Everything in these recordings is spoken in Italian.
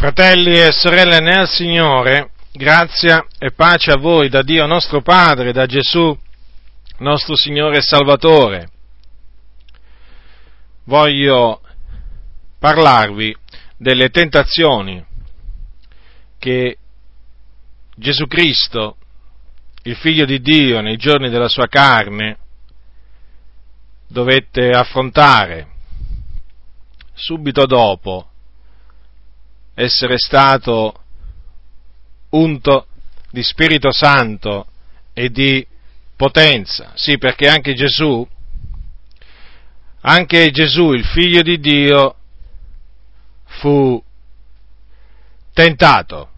Fratelli e sorelle nel Signore, grazia e pace a voi da Dio nostro Padre, da Gesù nostro Signore e Salvatore. Voglio parlarvi delle tentazioni che Gesù Cristo, il Figlio di Dio, nei giorni della sua carne, dovette affrontare subito dopo essere stato unto di Spirito Santo e di potenza. Sì, perché anche Gesù, anche Gesù, il figlio di Dio, fu tentato.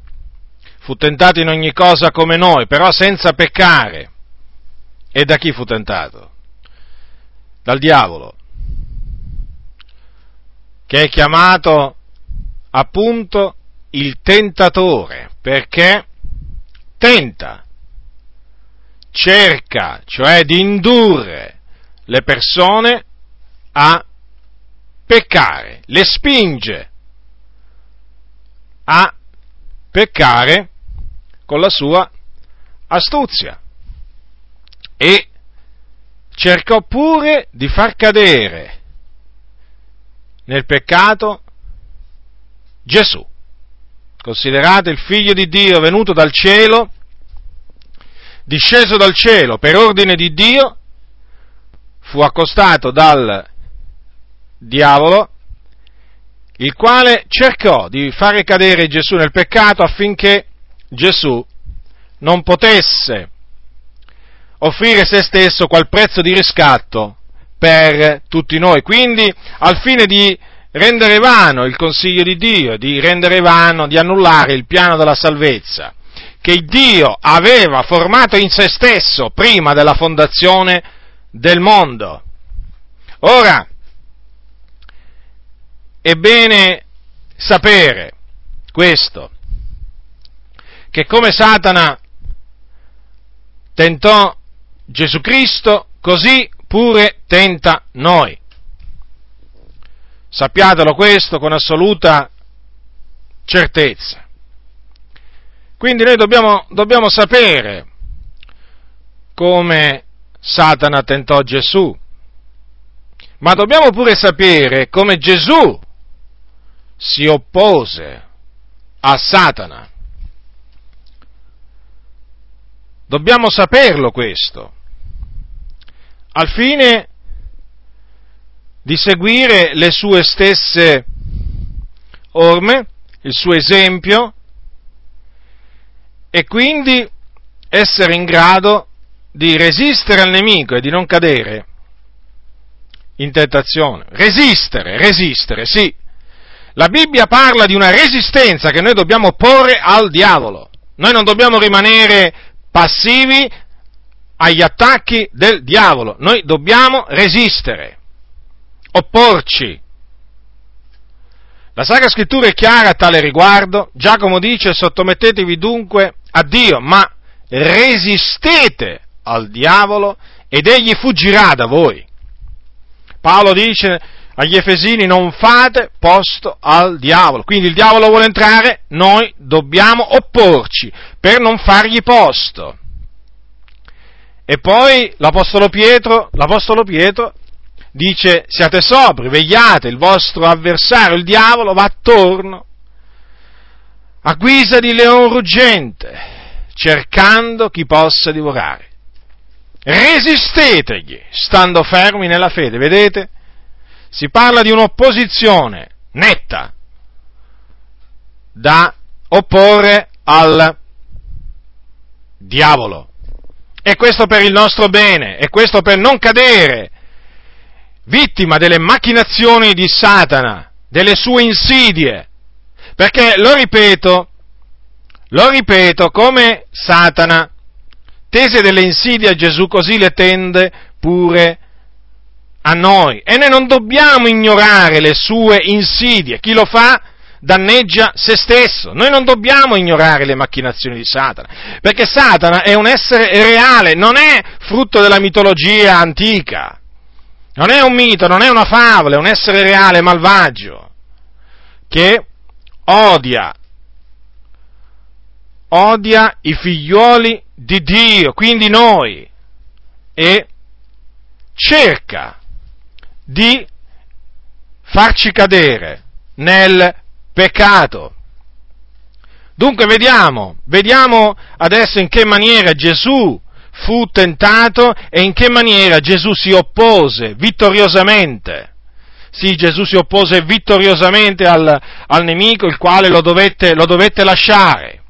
Fu tentato in ogni cosa come noi, però senza peccare. E da chi fu tentato? Dal diavolo, che è chiamato appunto il tentatore, perché tenta, cerca, cioè di indurre le persone a peccare, le spinge a peccare con la sua astuzia. E cercò pure di far cadere nel peccato Gesù. Considerate il figlio di Dio venuto dal cielo, disceso dal cielo per ordine di Dio, fu accostato dal diavolo, il quale cercò di fare cadere Gesù nel peccato affinché Gesù non potesse offrire se stesso qual prezzo di riscatto per tutti noi. Quindi, al fine di rendere vano il consiglio di Dio, di rendere vano, di annullare il piano della salvezza che Dio aveva formato in se stesso prima della fondazione del mondo. Ora, è bene sapere questo, che come Satana tentò Gesù Cristo, così pure tenta noi. Sappiatelo questo con assoluta certezza. Quindi noi dobbiamo, dobbiamo sapere come Satana tentò Gesù, ma dobbiamo pure sapere come Gesù si oppose a Satana. Dobbiamo saperlo questo, al fine di seguire le sue stesse orme, il suo esempio, e quindi essere in grado di resistere al nemico e di non cadere in tentazione. Resistere, resistere, sì. La Bibbia parla di una resistenza che noi dobbiamo porre al diavolo. Noi non dobbiamo rimanere passivi agli attacchi del diavolo, noi dobbiamo resistere opporci. La Sacra Scrittura è chiara a tale riguardo. Giacomo dice sottomettetevi dunque a Dio, ma resistete al diavolo ed egli fuggirà da voi. Paolo dice agli Efesini non fate posto al diavolo. Quindi il diavolo vuole entrare, noi dobbiamo opporci per non fargli posto. E poi l'Apostolo Pietro, l'Apostolo Pietro dice siate sobri, vegliate, il vostro avversario, il diavolo, va attorno a guisa di leone ruggente, cercando chi possa divorare. Resistetegli, stando fermi nella fede, vedete? Si parla di un'opposizione netta da opporre al diavolo. E questo per il nostro bene, e questo per non cadere vittima delle macchinazioni di Satana, delle sue insidie. Perché, lo ripeto, lo ripeto, come Satana tese delle insidie a Gesù, così le tende pure a noi. E noi non dobbiamo ignorare le sue insidie. Chi lo fa danneggia se stesso. Noi non dobbiamo ignorare le macchinazioni di Satana, perché Satana è un essere reale, non è frutto della mitologia antica. Non è un mito, non è una favola, è un essere reale malvagio che odia, odia i figlioli di Dio, quindi noi, e cerca di farci cadere nel peccato. Dunque vediamo, vediamo adesso in che maniera Gesù fu tentato e in che maniera Gesù si oppose vittoriosamente. Sì, Gesù si oppose vittoriosamente al, al nemico, il quale lo dovette, lo dovette lasciare.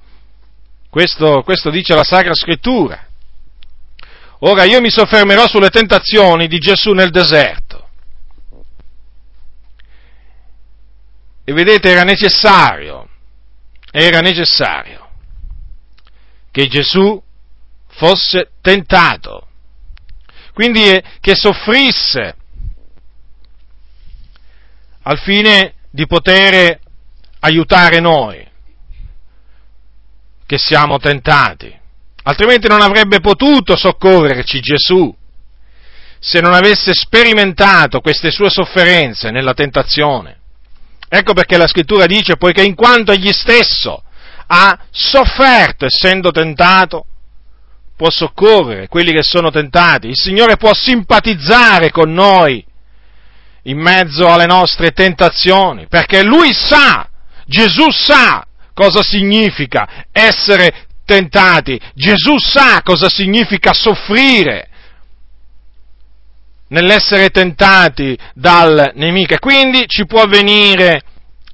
Questo, questo dice la Sacra Scrittura. Ora io mi soffermerò sulle tentazioni di Gesù nel deserto. E vedete, era necessario, era necessario che Gesù fosse tentato, quindi eh, che soffrisse al fine di poter aiutare noi che siamo tentati. Altrimenti non avrebbe potuto soccorrerci Gesù se non avesse sperimentato queste sue sofferenze nella tentazione. Ecco perché la scrittura dice, poiché in quanto egli stesso ha sofferto essendo tentato, può soccorrere quelli che sono tentati, il Signore può simpatizzare con noi in mezzo alle nostre tentazioni, perché Lui sa, Gesù sa cosa significa essere tentati, Gesù sa cosa significa soffrire nell'essere tentati dal nemico. Quindi ci può venire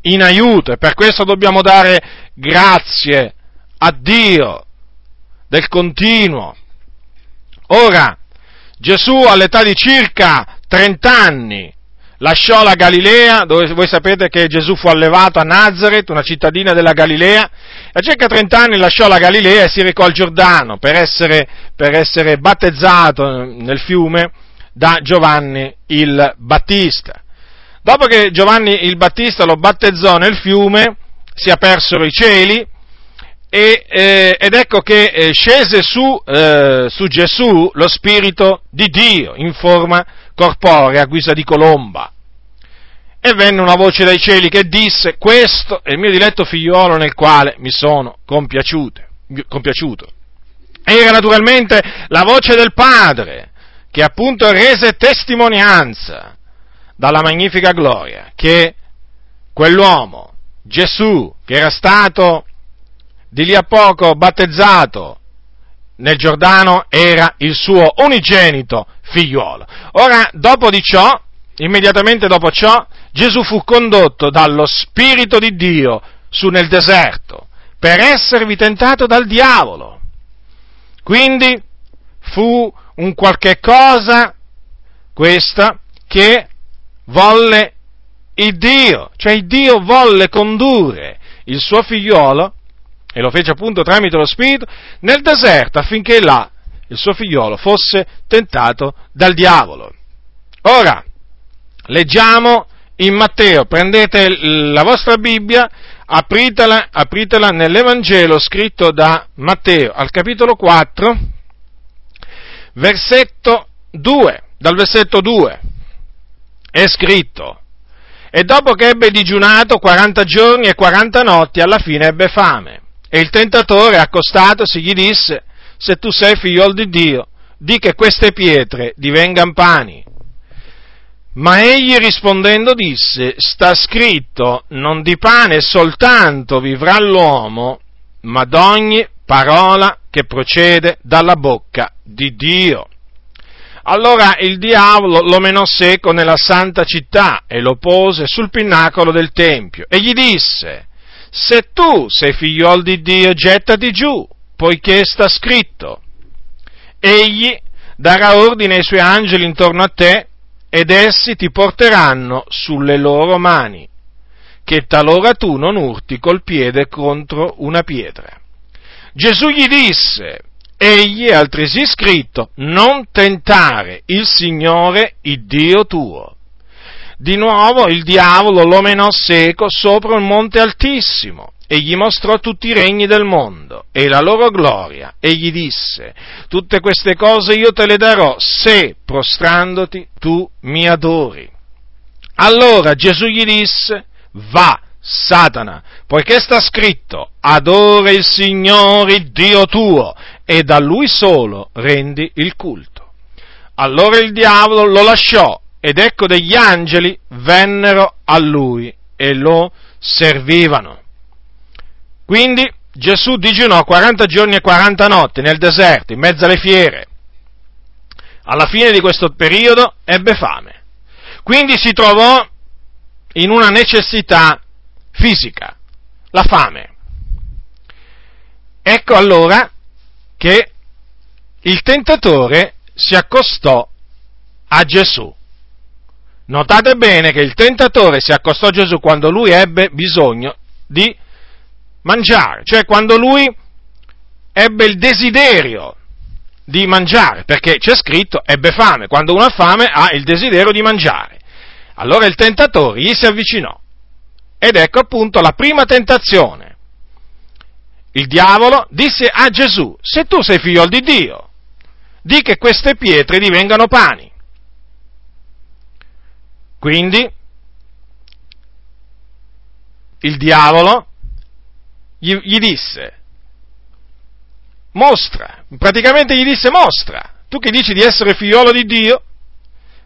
in aiuto e per questo dobbiamo dare grazie a Dio del continuo. Ora, Gesù all'età di circa 30 anni lasciò la Galilea, dove voi sapete che Gesù fu allevato a Nazareth, una cittadina della Galilea, a circa 30 anni lasciò la Galilea e si recò al Giordano per essere, per essere battezzato nel fiume da Giovanni il Battista. Dopo che Giovanni il Battista lo battezzò nel fiume, si apersero i cieli e, eh, ed ecco che eh, scese su, eh, su Gesù lo Spirito di Dio in forma corporea a guisa di colomba. E venne una voce dai cieli che disse, questo è il mio diletto figliuolo nel quale mi sono compiaciuto. Era naturalmente la voce del Padre, che appunto rese testimonianza dalla magnifica gloria che quell'uomo, Gesù, che era stato di lì a poco battezzato nel Giordano, era il suo unigenito figliuolo. Ora, dopo di ciò, immediatamente dopo ciò, Gesù fu condotto dallo Spirito di Dio su nel deserto per esservi tentato dal diavolo. Quindi fu un qualche cosa, questa, che volle il Dio, cioè il Dio volle condurre il suo figliolo, e lo fece appunto tramite lo Spirito, nel deserto affinché là il suo figliolo fosse tentato dal diavolo. Ora, leggiamo in Matteo, prendete la vostra Bibbia, apritela, apritela nell'Evangelo scritto da Matteo al capitolo 4, versetto 2, dal versetto 2, è scritto, e dopo che ebbe digiunato 40 giorni e 40 notti, alla fine ebbe fame. E il tentatore, accostatosi, gli disse, se tu sei figliol di Dio, di che queste pietre divengano pani. Ma egli rispondendo disse, sta scritto, non di pane soltanto vivrà l'uomo, ma d'ogni parola che procede dalla bocca di Dio. Allora il diavolo lo menò seco nella santa città e lo pose sul pinnacolo del Tempio e gli disse, se tu sei figliol di Dio, gettati giù, poiché sta scritto, egli darà ordine ai suoi angeli intorno a te ed essi ti porteranno sulle loro mani, che talora tu non urti col piede contro una pietra. Gesù gli disse, egli è altresì scritto, non tentare il Signore, il Dio tuo. Di nuovo il diavolo lo menò seco sopra un monte altissimo e gli mostrò tutti i regni del mondo e la loro gloria e gli disse, tutte queste cose io te le darò se prostrandoti tu mi adori. Allora Gesù gli disse, va, Satana, poiché sta scritto, adora il Signore Dio tuo e da Lui solo rendi il culto. Allora il diavolo lo lasciò ed ecco degli angeli vennero a lui e lo servivano. Quindi Gesù digiunò 40 giorni e 40 notti nel deserto, in mezzo alle fiere. Alla fine di questo periodo ebbe fame. Quindi si trovò in una necessità fisica, la fame. Ecco allora che il tentatore si accostò a Gesù. Notate bene che il tentatore si accostò a Gesù quando lui ebbe bisogno di mangiare, cioè quando lui ebbe il desiderio di mangiare, perché c'è scritto ebbe fame, quando uno ha fame ha il desiderio di mangiare. Allora il tentatore gli si avvicinò ed ecco appunto la prima tentazione. Il diavolo disse a Gesù, se tu sei figlio di Dio, di che queste pietre divengano pani. Quindi il diavolo gli, gli disse, mostra, praticamente gli disse mostra, tu che dici di essere figliolo di Dio,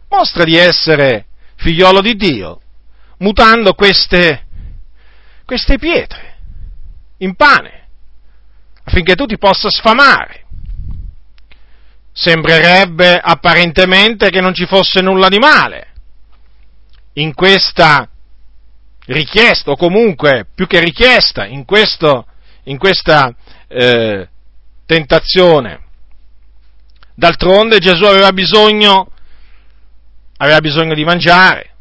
mostra di essere figliolo di Dio, mutando queste, queste pietre in pane, affinché tu ti possa sfamare. Sembrerebbe apparentemente che non ci fosse nulla di male in questa richiesta, o comunque più che richiesta, in, questo, in questa eh, tentazione. D'altronde Gesù aveva bisogno, aveva bisogno di mangiare,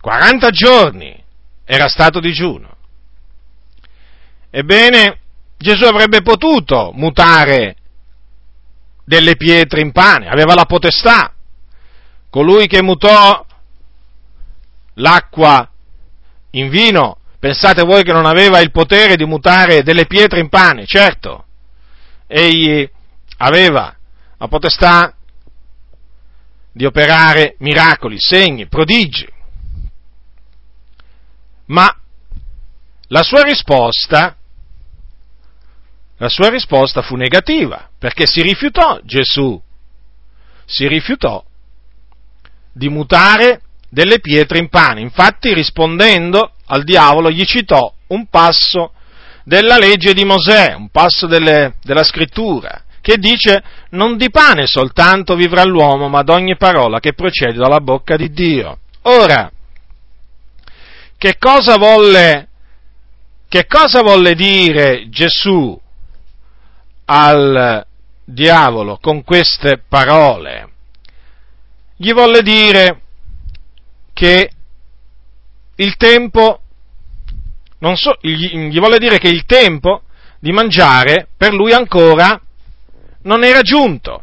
40 giorni era stato digiuno. Ebbene, Gesù avrebbe potuto mutare delle pietre in pane, aveva la potestà. Colui che mutò l'acqua in vino, pensate voi che non aveva il potere di mutare delle pietre in pane? Certo, egli aveva la potestà di operare miracoli, segni, prodigi. Ma la sua risposta, la sua risposta fu negativa, perché si rifiutò Gesù, si rifiutò di mutare delle pietre in pane. Infatti rispondendo al diavolo gli citò un passo della legge di Mosè, un passo delle, della scrittura, che dice non di pane soltanto vivrà l'uomo, ma d'ogni parola che procede dalla bocca di Dio. Ora, che cosa volle, che cosa volle dire Gesù al diavolo con queste parole? Gli volle dire che il tempo, non so, gli, gli vuole dire che il tempo di mangiare per lui ancora non era giunto.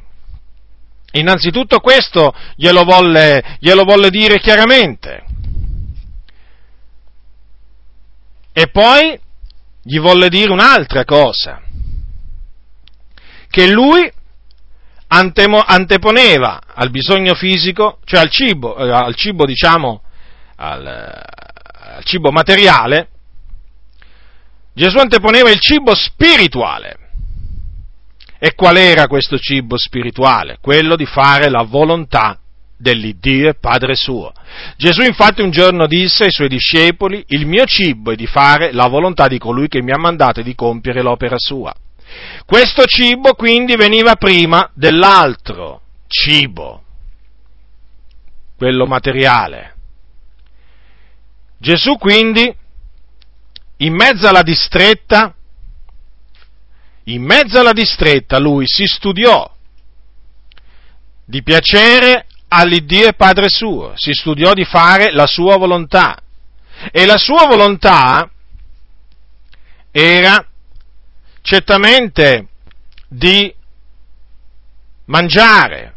Innanzitutto questo glielo volle, glielo volle dire chiaramente. E poi gli volle dire un'altra cosa, che lui antemo, anteponeva al bisogno fisico, cioè al cibo, eh, al cibo diciamo, al, al cibo materiale, Gesù anteponeva il cibo spirituale. E qual era questo cibo spirituale? Quello di fare la volontà dell'Iddio e Padre suo. Gesù infatti un giorno disse ai suoi discepoli, il mio cibo è di fare la volontà di colui che mi ha mandato e di compiere l'opera sua. Questo cibo quindi veniva prima dell'altro cibo, quello materiale. Gesù quindi, in mezzo alla distretta, in mezzo alla distretta lui si studiò di piacere all'Iddio e Padre suo, si studiò di fare la sua volontà. E la sua volontà era certamente di mangiare,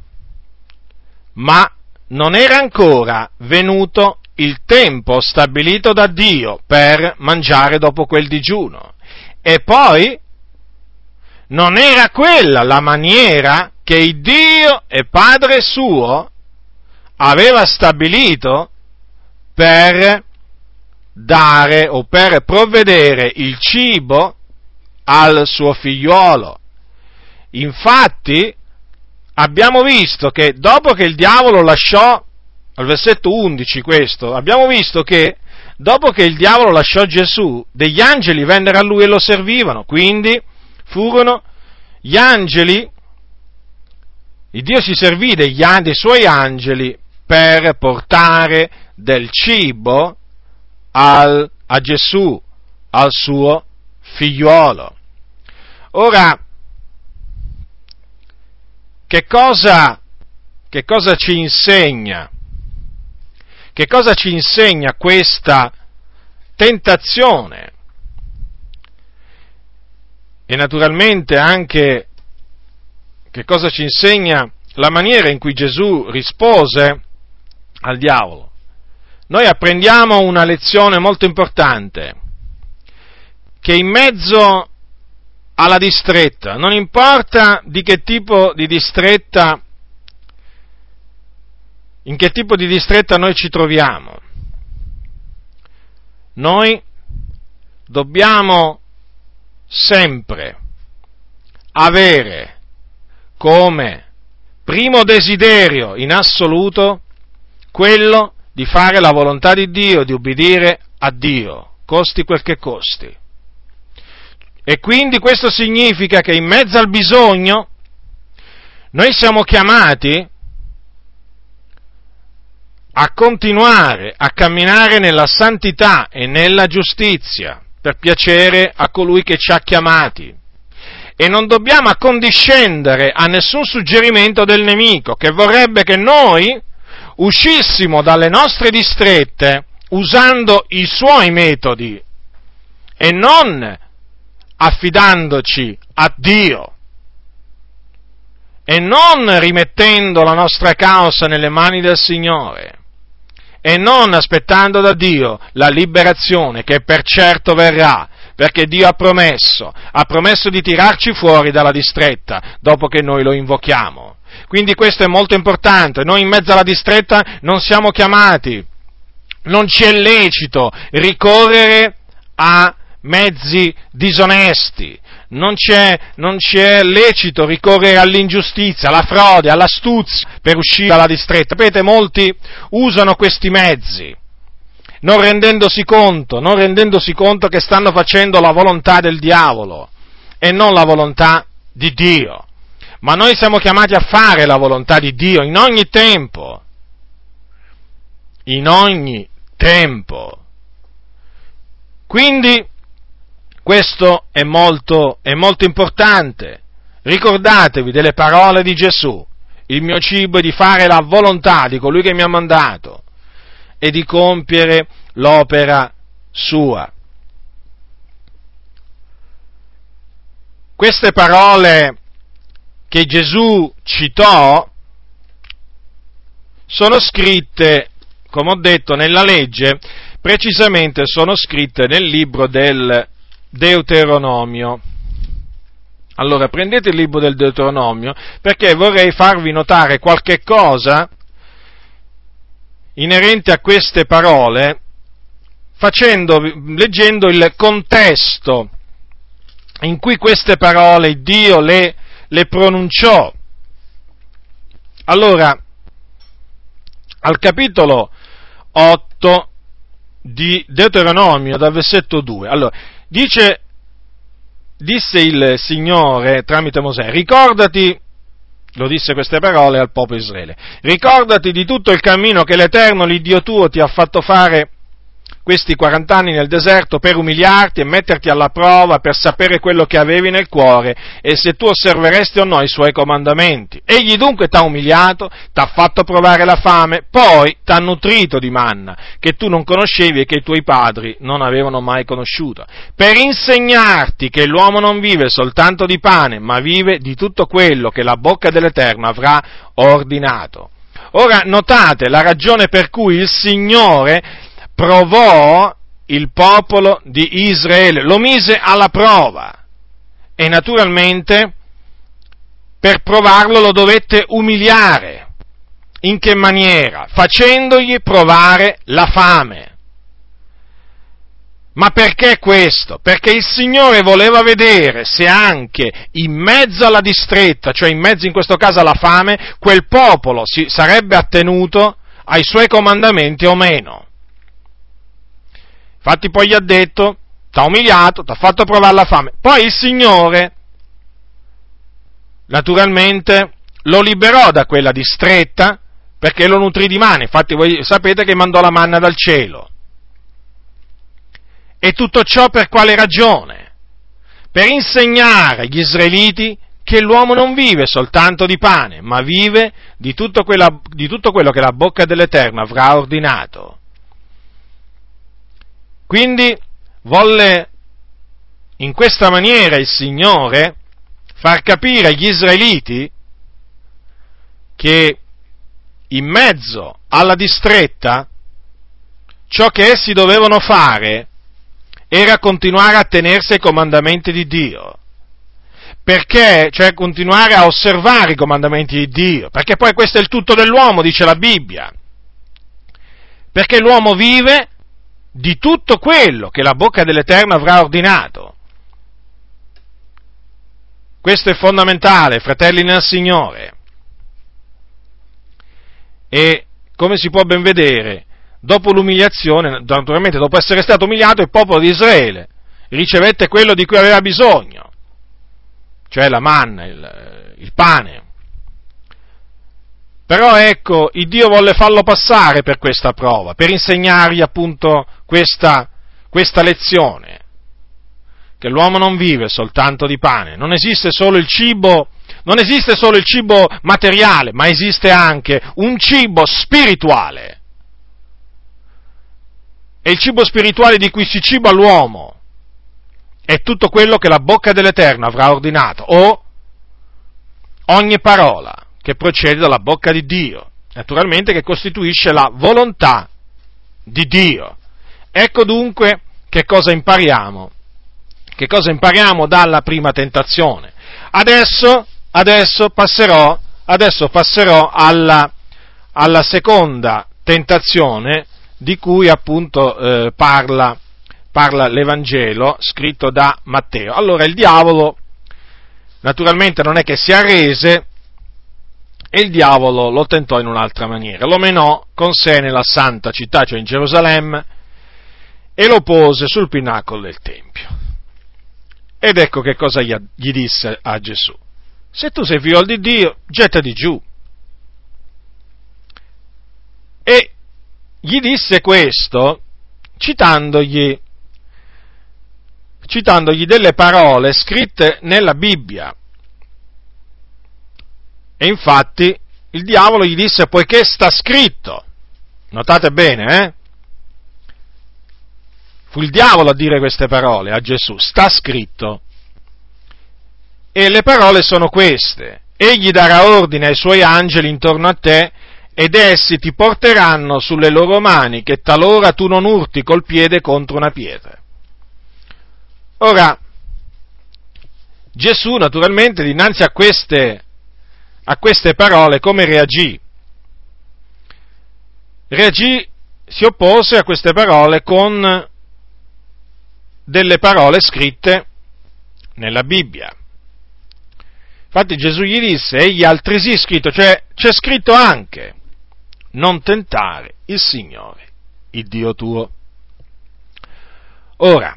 ma non era ancora venuto il tempo stabilito da Dio per mangiare dopo quel digiuno. E poi non era quella la maniera che Dio e Padre suo aveva stabilito per dare o per provvedere il cibo al suo figliuolo. Infatti, abbiamo visto che dopo che il diavolo lasciò, al versetto 11 questo, abbiamo visto che dopo che il diavolo lasciò Gesù, degli angeli vennero a lui e lo servivano, quindi furono gli angeli, il Dio si servì degli, dei suoi angeli per portare del cibo al, a Gesù, al suo figliuolo. Ora, che cosa, che cosa ci insegna? Che cosa ci insegna questa tentazione? E naturalmente anche che cosa ci insegna la maniera in cui Gesù rispose al diavolo. Noi apprendiamo una lezione molto importante, che in mezzo alla distretta, non importa di che tipo di distretta, in che tipo di distretta noi ci troviamo, noi dobbiamo sempre avere come primo desiderio in assoluto quello di fare la volontà di Dio, di ubbidire a Dio, costi quel che costi. E quindi questo significa che in mezzo al bisogno noi siamo chiamati a continuare a camminare nella santità e nella giustizia per piacere a colui che ci ha chiamati. E non dobbiamo accondiscendere a nessun suggerimento del nemico che vorrebbe che noi uscissimo dalle nostre distrette usando i suoi metodi e non affidandoci a Dio e non rimettendo la nostra causa nelle mani del Signore e non aspettando da Dio la liberazione che per certo verrà, perché Dio ha promesso, ha promesso di tirarci fuori dalla distretta dopo che noi lo invochiamo. Quindi questo è molto importante, noi in mezzo alla distretta non siamo chiamati, non ci è lecito ricorrere a mezzi disonesti, non c'è, non c'è lecito ricorrere all'ingiustizia, alla frode, all'astuzia per uscire dalla distretta. Sapete, molti usano questi mezzi, non rendendosi conto, non rendendosi conto che stanno facendo la volontà del diavolo e non la volontà di Dio. Ma noi siamo chiamati a fare la volontà di Dio in ogni tempo. In ogni tempo. Quindi questo è molto, è molto importante. Ricordatevi delle parole di Gesù. Il mio cibo è di fare la volontà di colui che mi ha mandato e di compiere l'opera sua. Queste parole che Gesù citò sono scritte, come ho detto, nella legge, precisamente sono scritte nel libro del Deuteronomio. Allora, prendete il libro del Deuteronomio perché vorrei farvi notare qualche cosa inerente a queste parole, facendo, leggendo il contesto in cui queste parole Dio le, le pronunciò. Allora, al capitolo 8 di Deuteronomio, dal versetto 2, allora, Dice, disse il Signore tramite Mosè, ricordati, lo disse queste parole al popolo Israele, ricordati di tutto il cammino che l'Eterno, l'Iddio tuo, ti ha fatto fare questi 40 anni nel deserto per umiliarti e metterti alla prova, per sapere quello che avevi nel cuore e se tu osserveresti o no i suoi comandamenti. Egli dunque t'ha umiliato, t'ha fatto provare la fame, poi t'ha nutrito di manna, che tu non conoscevi e che i tuoi padri non avevano mai conosciuto, per insegnarti che l'uomo non vive soltanto di pane, ma vive di tutto quello che la bocca dell'Eterno avrà ordinato. Ora notate la ragione per cui il Signore provò il popolo di Israele, lo mise alla prova e naturalmente per provarlo lo dovette umiliare. In che maniera? Facendogli provare la fame. Ma perché questo? Perché il Signore voleva vedere se anche in mezzo alla distretta, cioè in mezzo in questo caso alla fame, quel popolo si sarebbe attenuto ai suoi comandamenti o meno. Infatti poi gli ha detto, ti ha umiliato, ti ha fatto provare la fame. Poi il Signore, naturalmente, lo liberò da quella distretta perché lo nutrì di mano. Infatti voi sapete che mandò la manna dal cielo. E tutto ciò per quale ragione? Per insegnare agli israeliti che l'uomo non vive soltanto di pane, ma vive di tutto, quella, di tutto quello che la bocca dell'Eterno avrà ordinato. Quindi volle in questa maniera il Signore far capire agli israeliti che in mezzo alla distretta ciò che essi dovevano fare era continuare a tenersi ai comandamenti di Dio. Perché? Cioè continuare a osservare i comandamenti di Dio. Perché poi questo è il tutto dell'uomo, dice la Bibbia. Perché l'uomo vive di tutto quello che la bocca dell'Eterno avrà ordinato. Questo è fondamentale, fratelli nel Signore. E come si può ben vedere, dopo l'umiliazione, naturalmente dopo essere stato umiliato, il popolo di Israele ricevette quello di cui aveva bisogno, cioè la manna, il, il pane. Però ecco, il Dio volle farlo passare per questa prova, per insegnargli appunto questa, questa lezione, che l'uomo non vive soltanto di pane, non esiste solo il cibo, non esiste solo il cibo materiale, ma esiste anche un cibo spirituale. E il cibo spirituale di cui si ciba l'uomo è tutto quello che la bocca dell'Eterno avrà ordinato, o ogni parola che procede dalla bocca di Dio, naturalmente che costituisce la volontà di Dio. Ecco dunque che cosa impariamo, che cosa impariamo dalla prima tentazione. Adesso, adesso passerò, adesso passerò alla, alla seconda tentazione di cui appunto eh, parla, parla l'Evangelo scritto da Matteo. Allora il diavolo naturalmente non è che si arrese e il diavolo lo tentò in un'altra maniera, lo menò con sé nella santa città, cioè in Gerusalemme, e lo pose sul pinacolo del Tempio. Ed ecco che cosa gli, disse a Gesù. Se tu sei figlio di Dio, gettati giù. E gli disse questo citandogli, citandogli delle parole scritte nella Bibbia. E infatti il diavolo gli disse poiché sta scritto, notate bene, eh? Fu il diavolo a dire queste parole a Gesù, sta scritto. E le parole sono queste, egli darà ordine ai suoi angeli intorno a te ed essi ti porteranno sulle loro mani, che talora tu non urti col piede contro una pietra. Ora, Gesù naturalmente dinanzi a queste, a queste parole come reagì? Reagì, si oppose a queste parole con delle parole scritte nella Bibbia. Infatti Gesù gli disse, egli altresì scritto, cioè c'è scritto anche, non tentare il Signore, il Dio tuo. Ora,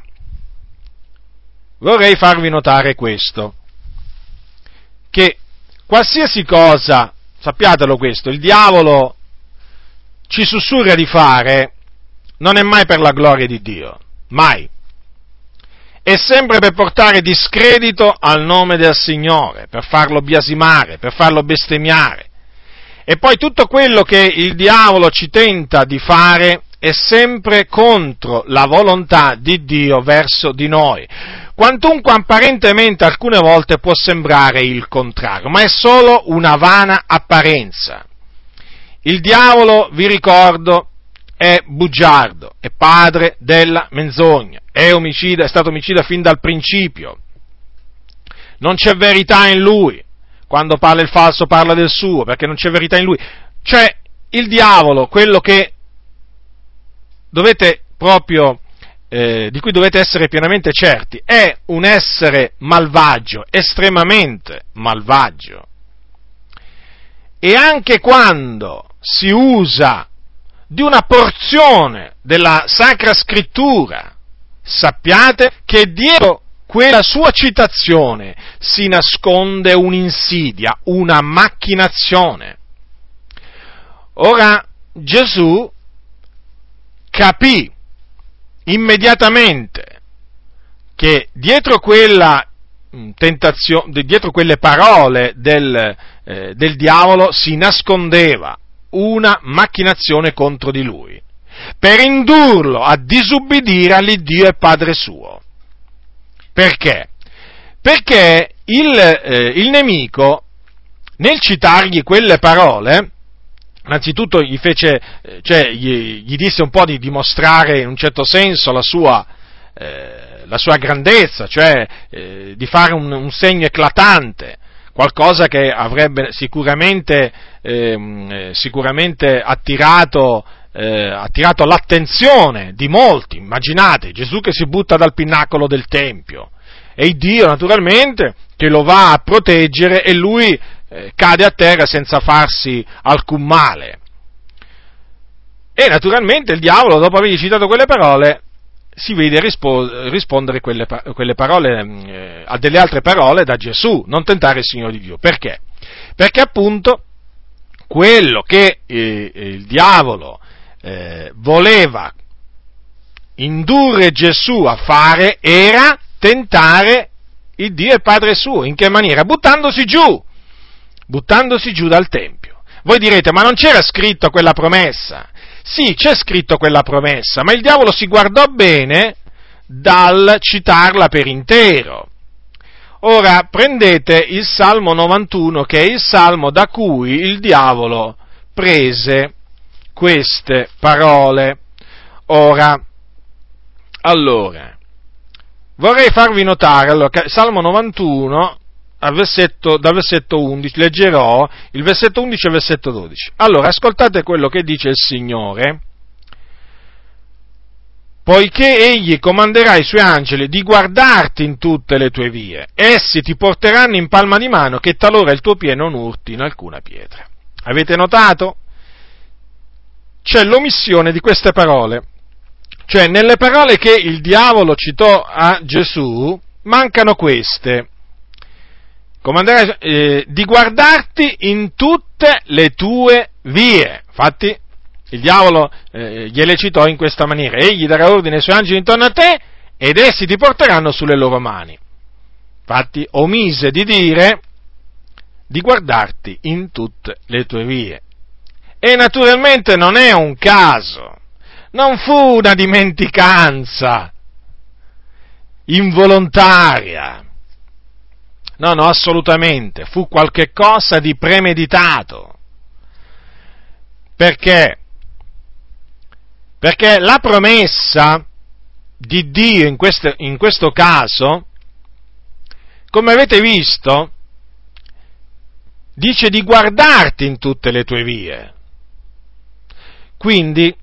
vorrei farvi notare questo, che qualsiasi cosa, sappiatelo questo, il diavolo ci sussurra di fare, non è mai per la gloria di Dio, mai. È sempre per portare discredito al nome del Signore, per farlo biasimare, per farlo bestemmiare, e poi tutto quello che il diavolo ci tenta di fare è sempre contro la volontà di Dio verso di noi. Quantunque apparentemente alcune volte può sembrare il contrario, ma è solo una vana apparenza. Il diavolo, vi ricordo, è bugiardo, è padre della menzogna, è omicida, è stato omicida fin dal principio. Non c'è verità in lui, quando parla il falso parla del suo, perché non c'è verità in lui. Cioè, il diavolo, quello che dovete proprio eh, di cui dovete essere pienamente certi, è un essere malvagio, estremamente malvagio. E anche quando si usa di una porzione della Sacra Scrittura, sappiate che dietro quella sua citazione si nasconde un'insidia, una macchinazione. Ora Gesù capì immediatamente che dietro quella mm, dietro quelle parole del, eh, del diavolo si nascondeva una macchinazione contro di lui, per indurlo a disubbidire all'Iddio e Padre suo. Perché? Perché il, eh, il nemico, nel citargli quelle parole, innanzitutto gli, fece, eh, cioè, gli, gli, disse un po' di dimostrare in un certo senso la sua, eh, la sua grandezza, cioè eh, di fare un, un, segno eclatante, qualcosa che avrebbe sicuramente, ehm, eh, sicuramente attirato, eh, attirato l'attenzione di molti. Immaginate Gesù che si butta dal pinnacolo del Tempio e il Dio naturalmente che lo va a proteggere e lui eh, cade a terra senza farsi alcun male. E naturalmente il diavolo, dopo aver citato quelle parole, si vede rispo- rispondere quelle, quelle parole, eh, a delle altre parole da Gesù, non tentare il Signore di Dio. Perché? Perché appunto quello che eh, il diavolo eh, voleva indurre Gesù a fare era tentare il Dio e Padre suo. In che maniera? Buttandosi giù buttandosi giù dal Tempio. Voi direte, ma non c'era scritto quella promessa? Sì, c'è scritto quella promessa, ma il diavolo si guardò bene dal citarla per intero. Ora prendete il Salmo 91, che è il Salmo da cui il diavolo prese queste parole. Ora, allora, vorrei farvi notare, allora, Salmo 91 versetto, dal versetto 11, leggerò il versetto 11 e il versetto 12. Allora, ascoltate quello che dice il Signore. Poiché egli comanderà i suoi angeli di guardarti in tutte le tue vie, essi ti porteranno in palma di mano che talora il tuo piede non urti in alcuna pietra. Avete notato? C'è l'omissione di queste parole. Cioè, nelle parole che il diavolo citò a Gesù, mancano queste comanderai eh, di guardarti in tutte le tue vie. Infatti, il diavolo eh, gliele citò in questa maniera: Egli darà ordine ai suoi angeli intorno a te ed essi ti porteranno sulle loro mani. Infatti, omise di dire di guardarti in tutte le tue vie. E naturalmente non è un caso, non fu una dimenticanza involontaria No, no, assolutamente. Fu qualche cosa di premeditato. Perché? Perché la promessa di Dio in questo, in questo caso, come avete visto, dice di guardarti in tutte le tue vie. Quindi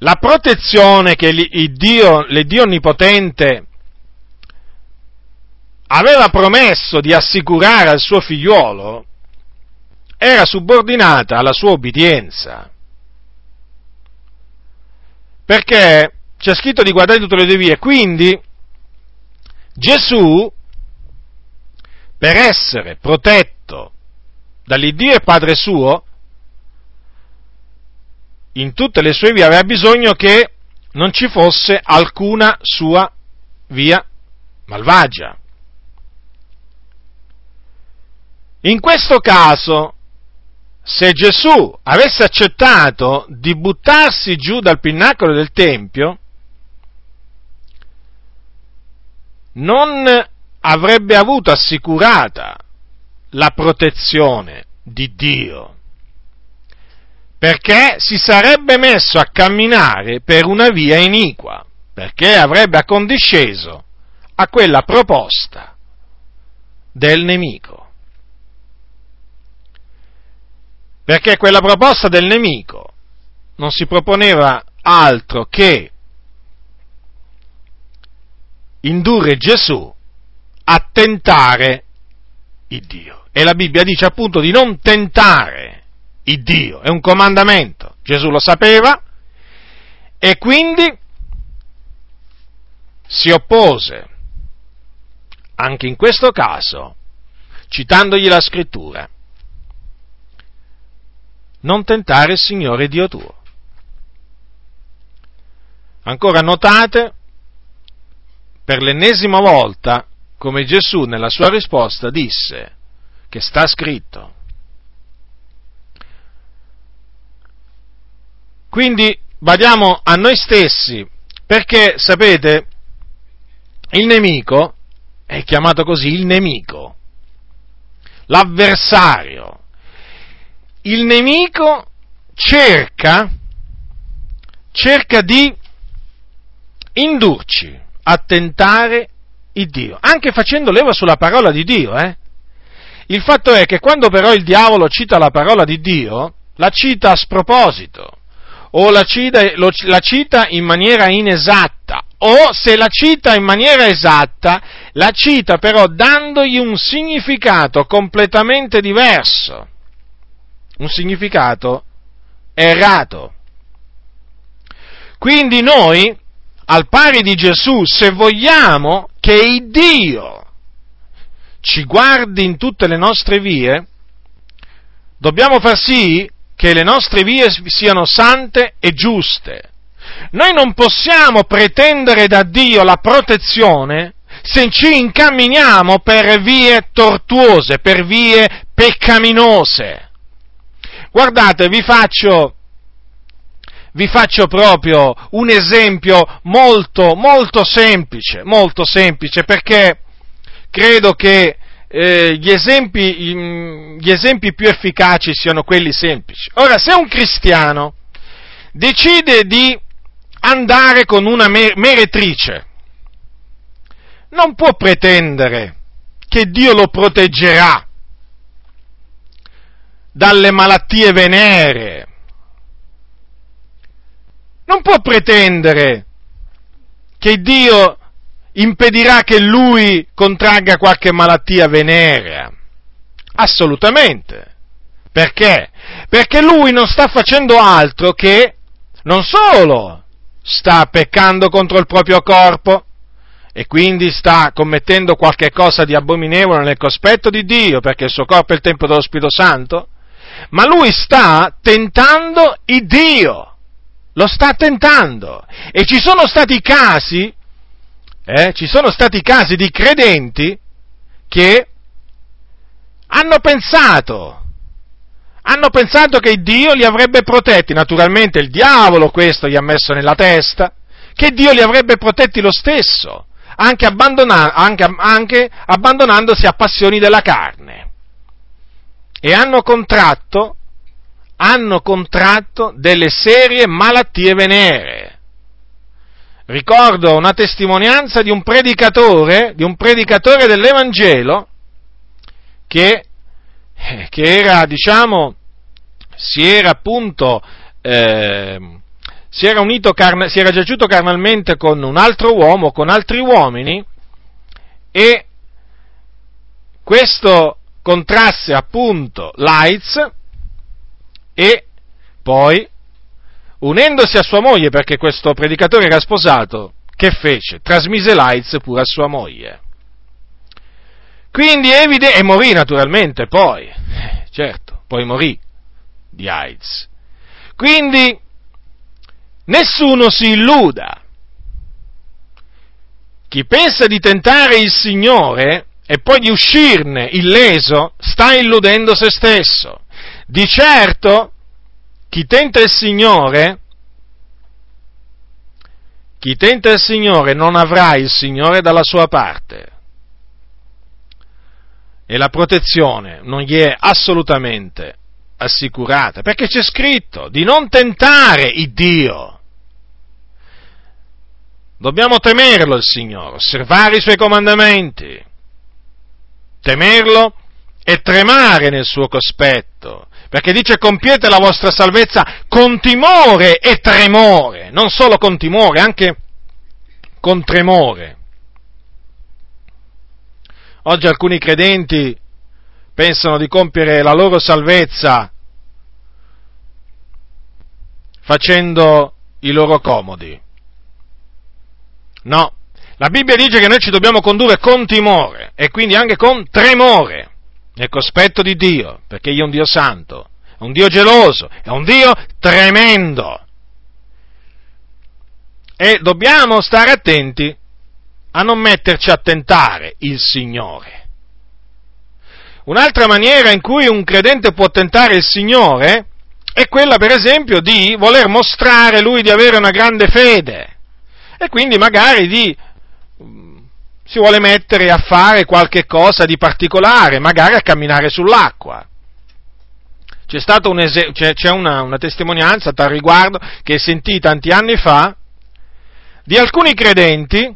la protezione che Dio, l'Iddio Onnipotente aveva promesso di assicurare al suo figliuolo era subordinata alla sua obbedienza. Perché c'è scritto di guardare tutte le due vie, quindi Gesù, per essere protetto dall'Iddio e Padre suo, in tutte le sue vie aveva bisogno che non ci fosse alcuna sua via malvagia. In questo caso, se Gesù avesse accettato di buttarsi giù dal pinnacolo del Tempio, non avrebbe avuto assicurata la protezione di Dio, perché si sarebbe messo a camminare per una via iniqua, perché avrebbe accondisceso a quella proposta del nemico. Perché quella proposta del nemico non si proponeva altro che indurre Gesù a tentare il Dio. E la Bibbia dice appunto di non tentare il Dio, è un comandamento. Gesù lo sapeva e quindi si oppose anche in questo caso, citandogli la scrittura. Non tentare il Signore Dio tuo. Ancora notate per l'ennesima volta come Gesù nella sua risposta disse che sta scritto. Quindi badiamo a noi stessi perché sapete il nemico è chiamato così il nemico, l'avversario. Il nemico cerca, cerca di indurci a tentare il Dio, anche facendo leva sulla parola di Dio. Eh? Il fatto è che quando però il diavolo cita la parola di Dio, la cita a sproposito, o la cita, lo, la cita in maniera inesatta, o se la cita in maniera esatta, la cita però dandogli un significato completamente diverso, un significato errato. Quindi noi, al pari di Gesù, se vogliamo che il Dio ci guardi in tutte le nostre vie, dobbiamo far sì che le nostre vie siano sante e giuste. Noi non possiamo pretendere da Dio la protezione se ci incamminiamo per vie tortuose, per vie peccaminose. Guardate, vi faccio, vi faccio proprio un esempio molto, molto semplice, molto semplice, perché credo che eh, gli, esempi, gli esempi più efficaci siano quelli semplici. Ora, se un cristiano decide di andare con una meretrice, non può pretendere che Dio lo proteggerà dalle malattie venere. Non può pretendere che Dio impedirà che lui contragga qualche malattia venerea. Assolutamente. Perché? Perché lui non sta facendo altro che non solo sta peccando contro il proprio corpo e quindi sta commettendo qualche cosa di abominevole nel cospetto di Dio perché il suo corpo è il tempio dello Spirito Santo, ma lui sta tentando il Dio, lo sta tentando. E ci sono stati casi eh, ci sono stati casi di credenti che hanno pensato, hanno pensato che Dio li avrebbe protetti, naturalmente il diavolo questo gli ha messo nella testa, che Dio li avrebbe protetti lo stesso, anche, abbandona- anche, anche abbandonandosi a passioni della carne. E hanno contratto, hanno contratto delle serie malattie venere. Ricordo una testimonianza di un predicatore, di un predicatore dell'Evangelo, che, eh, che era, diciamo, si era appunto, eh, si era unito, carna, si era giaciuto carnalmente con un altro uomo, con altri uomini, e questo contrasse appunto l'AIDS e poi unendosi a sua moglie, perché questo predicatore era sposato, che fece? Trasmise l'AIDS pure a sua moglie. Quindi evide, e morì naturalmente poi, eh, certo, poi morì di AIDS. Quindi nessuno si illuda. Chi pensa di tentare il Signore e poi di uscirne illeso, sta illudendo se stesso. Di certo chi tenta il Signore, chi tenta il Signore non avrà il Signore dalla sua parte. E la protezione non gli è assolutamente assicurata, perché c'è scritto di non tentare il Dio. Dobbiamo temerlo il Signore, osservare i suoi comandamenti, temerlo e tremare nel suo cospetto, perché dice compiete la vostra salvezza con timore e tremore, non solo con timore, anche con tremore. Oggi alcuni credenti pensano di compiere la loro salvezza facendo i loro comodi. No, la Bibbia dice che noi ci dobbiamo condurre con timore e quindi anche con tremore nel cospetto di Dio, perché Dio è un Dio santo, è un Dio geloso, è un Dio tremendo. E dobbiamo stare attenti a non metterci a tentare il Signore. Un'altra maniera in cui un credente può tentare il Signore è quella, per esempio, di voler mostrare lui di avere una grande fede e quindi magari di si vuole mettere a fare qualche cosa di particolare, magari a camminare sull'acqua. C'è, un es- c'è, c'è una, una testimonianza a tal riguardo che sentì tanti anni fa di alcuni credenti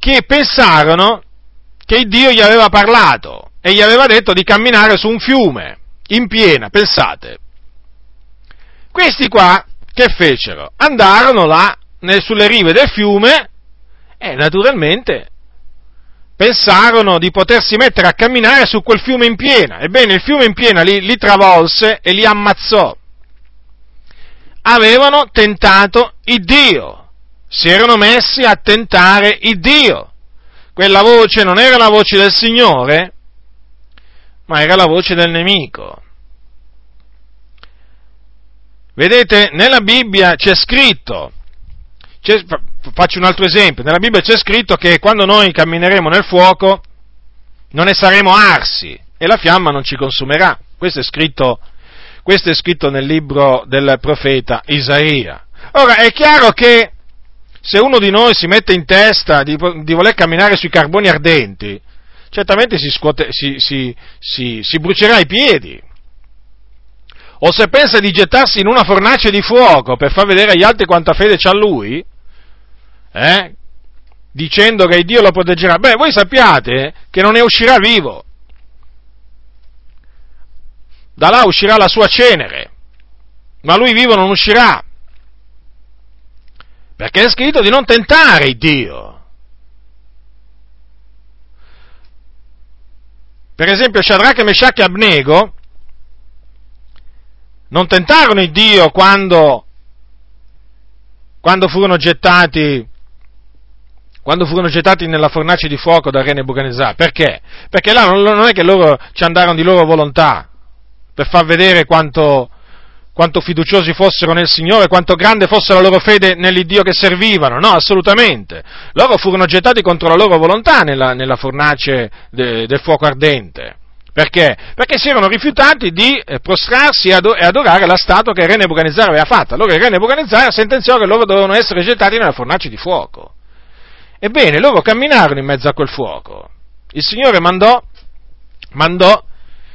che pensarono che Dio gli aveva parlato e gli aveva detto di camminare su un fiume, in piena, pensate. Questi qua che fecero? Andarono là nel, sulle rive del fiume e naturalmente pensarono di potersi mettere a camminare su quel fiume in piena. Ebbene, il fiume in piena li, li travolse e li ammazzò. Avevano tentato il Dio, si erano messi a tentare il Dio. Quella voce non era la voce del Signore, ma era la voce del nemico. Vedete, nella Bibbia c'è scritto c'è, faccio un altro esempio, nella Bibbia c'è scritto che quando noi cammineremo nel fuoco non ne saremo arsi e la fiamma non ci consumerà. Questo è scritto, questo è scritto nel libro del profeta Isaia. Ora, è chiaro che se uno di noi si mette in testa di, di voler camminare sui carboni ardenti, certamente si, scuote, si, si, si, brucerà i piedi. O se pensa di gettarsi in una fornace di fuoco per far vedere agli altri quanta fede c'ha lui, eh, dicendo che Dio lo proteggerà, beh, voi sappiate che non ne uscirà vivo. Da là uscirà la sua cenere, ma lui vivo non uscirà. Perché è scritto di non tentare Dio. Per esempio, Shadrach, Meshach e Abnego non tentarono Dio quando, quando furono gettati quando furono gettati nella fornace di fuoco da re Nebuchadnezzar. Perché? Perché là non è che loro ci andarono di loro volontà per far vedere quanto, quanto fiduciosi fossero nel Signore, quanto grande fosse la loro fede nell'Iddio che servivano. No, assolutamente. Loro furono gettati contro la loro volontà nella, nella fornace de, del fuoco ardente. Perché? Perché si erano rifiutati di eh, prostrarsi e adorare la statua che il re Nebuchadnezzar aveva fatta. Allora il re Nebuchadnezzar sentenziò che loro dovevano essere gettati nella fornace di fuoco. Ebbene, loro camminarono in mezzo a quel fuoco. Il Signore mandò, mandò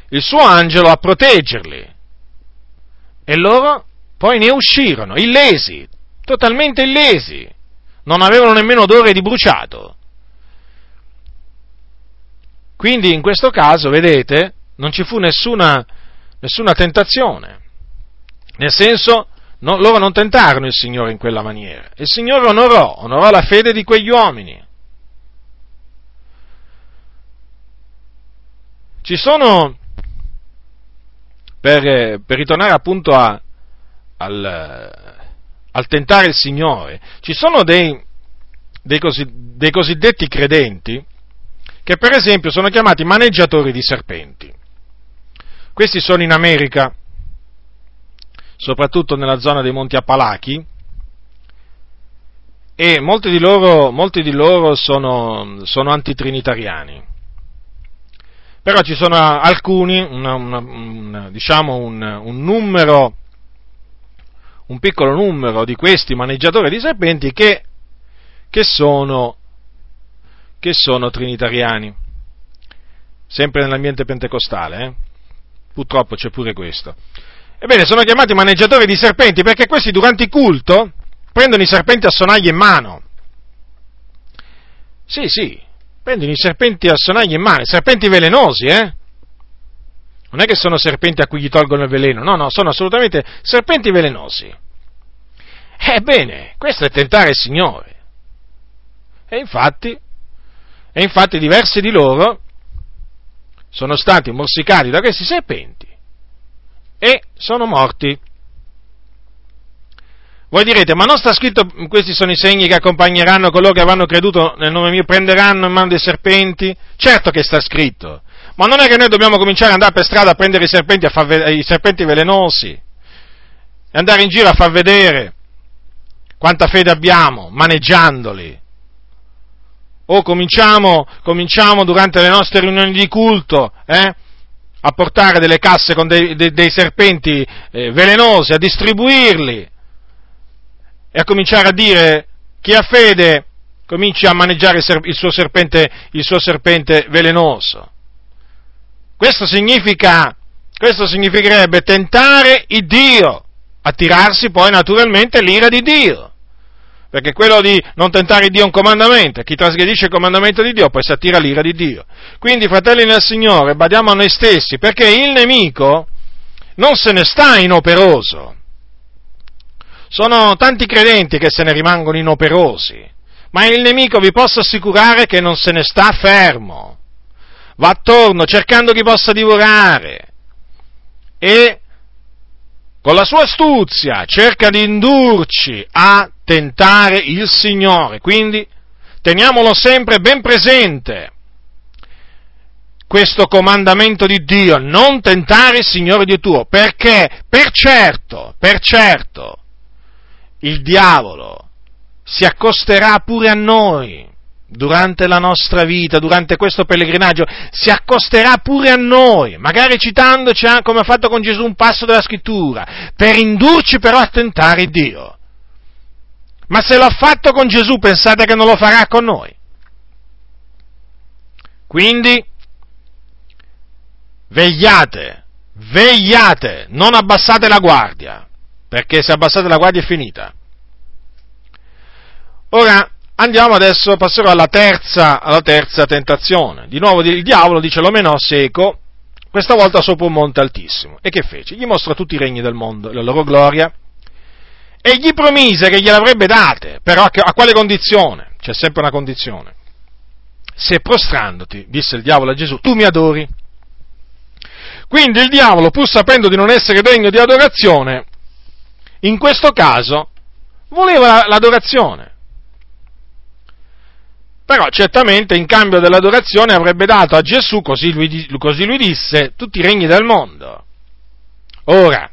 il suo angelo a proteggerli. E loro poi ne uscirono, illesi, totalmente illesi. Non avevano nemmeno odore di bruciato. Quindi in questo caso, vedete, non ci fu nessuna, nessuna tentazione. Nel senso, No, loro non tentarono il Signore in quella maniera. Il Signore onorò, onorò la fede di quegli uomini. Ci sono, per, per ritornare appunto a, al, al, tentare il Signore, ci sono dei, dei, così, dei cosiddetti credenti che per esempio sono chiamati maneggiatori di serpenti. Questi sono in America soprattutto nella zona dei Monti Appalachi, e molti di loro, molti di loro sono, sono, antitrinitariani. Però ci sono alcuni, una, una, una, diciamo un, un, numero, un piccolo numero di questi maneggiatori di serpenti che, che, sono, che sono trinitariani, sempre nell'ambiente pentecostale, eh? purtroppo c'è pure questo. Ebbene, sono chiamati maneggiatori di serpenti perché questi durante il culto prendono i serpenti a sonaglia in mano. Sì, sì, prendono i serpenti a sonaglia in mano, serpenti velenosi, eh? Non è che sono serpenti a cui gli tolgono il veleno, no, no, sono assolutamente serpenti velenosi. Ebbene, questo è tentare il Signore. E infatti, E infatti diversi di loro sono stati morsicati da questi serpenti e sono morti. Voi direte, ma non sta scritto questi sono i segni che accompagneranno coloro che avranno creduto nel nome mio, prenderanno in mano dei serpenti? Certo che sta scritto, ma non è che noi dobbiamo cominciare ad andare per strada a prendere i serpenti, a far, i serpenti velenosi e andare in giro a far vedere quanta fede abbiamo maneggiandoli. O cominciamo, cominciamo durante le nostre riunioni di culto eh, a portare delle casse con dei, dei, dei serpenti eh, velenosi, a distribuirli e a cominciare a dire chi ha fede cominci a maneggiare il suo serpente, il suo serpente velenoso. Questo significa, questo significherebbe tentare il Dio, attirarsi poi naturalmente l'ira di Dio. Perché quello di non tentare Dio è un comandamento, chi trasgredisce il comandamento di Dio poi si attira l'ira di Dio. Quindi, fratelli nel Signore, badiamo a noi stessi, perché il nemico non se ne sta inoperoso. Sono tanti credenti che se ne rimangono inoperosi, ma il nemico vi posso assicurare che non se ne sta fermo. Va attorno cercando chi possa divorare e con la sua astuzia cerca di indurci a tentare il Signore. Quindi teniamolo sempre ben presente questo comandamento di Dio, non tentare il Signore Dio tuo, perché per certo, per certo, il diavolo si accosterà pure a noi durante la nostra vita, durante questo pellegrinaggio, si accosterà pure a noi, magari citandoci come ha fatto con Gesù un passo della scrittura, per indurci però a tentare Dio. Ma se l'ha fatto con Gesù, pensate che non lo farà con noi? Quindi, vegliate, vegliate, non abbassate la guardia, perché se abbassate la guardia è finita. Ora, andiamo adesso, passerò alla terza, alla terza tentazione. Di nuovo il diavolo dice lo menò seco, questa volta sopra un monte altissimo. E che fece? Gli mostra tutti i regni del mondo, la loro gloria, e gli promise che gliel'avrebbe date, però a, a quale condizione? C'è sempre una condizione. Se prostrandoti, disse il diavolo a Gesù, tu mi adori. Quindi il diavolo, pur sapendo di non essere degno di adorazione, in questo caso voleva l'adorazione. Però certamente in cambio dell'adorazione avrebbe dato a Gesù, così lui, così lui disse, tutti i regni del mondo. Ora,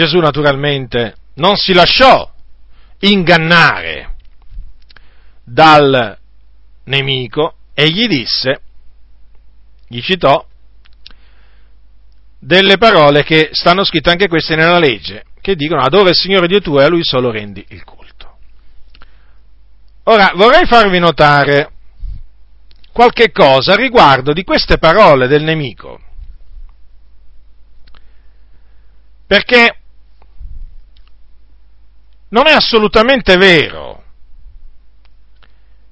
Gesù naturalmente non si lasciò ingannare dal nemico e gli disse, gli citò delle parole che stanno scritte anche queste nella legge, che dicono adora il Signore Dio tuo e a Lui solo rendi il culto. Ora, vorrei farvi notare qualche cosa riguardo di queste parole del nemico. Perché non è assolutamente vero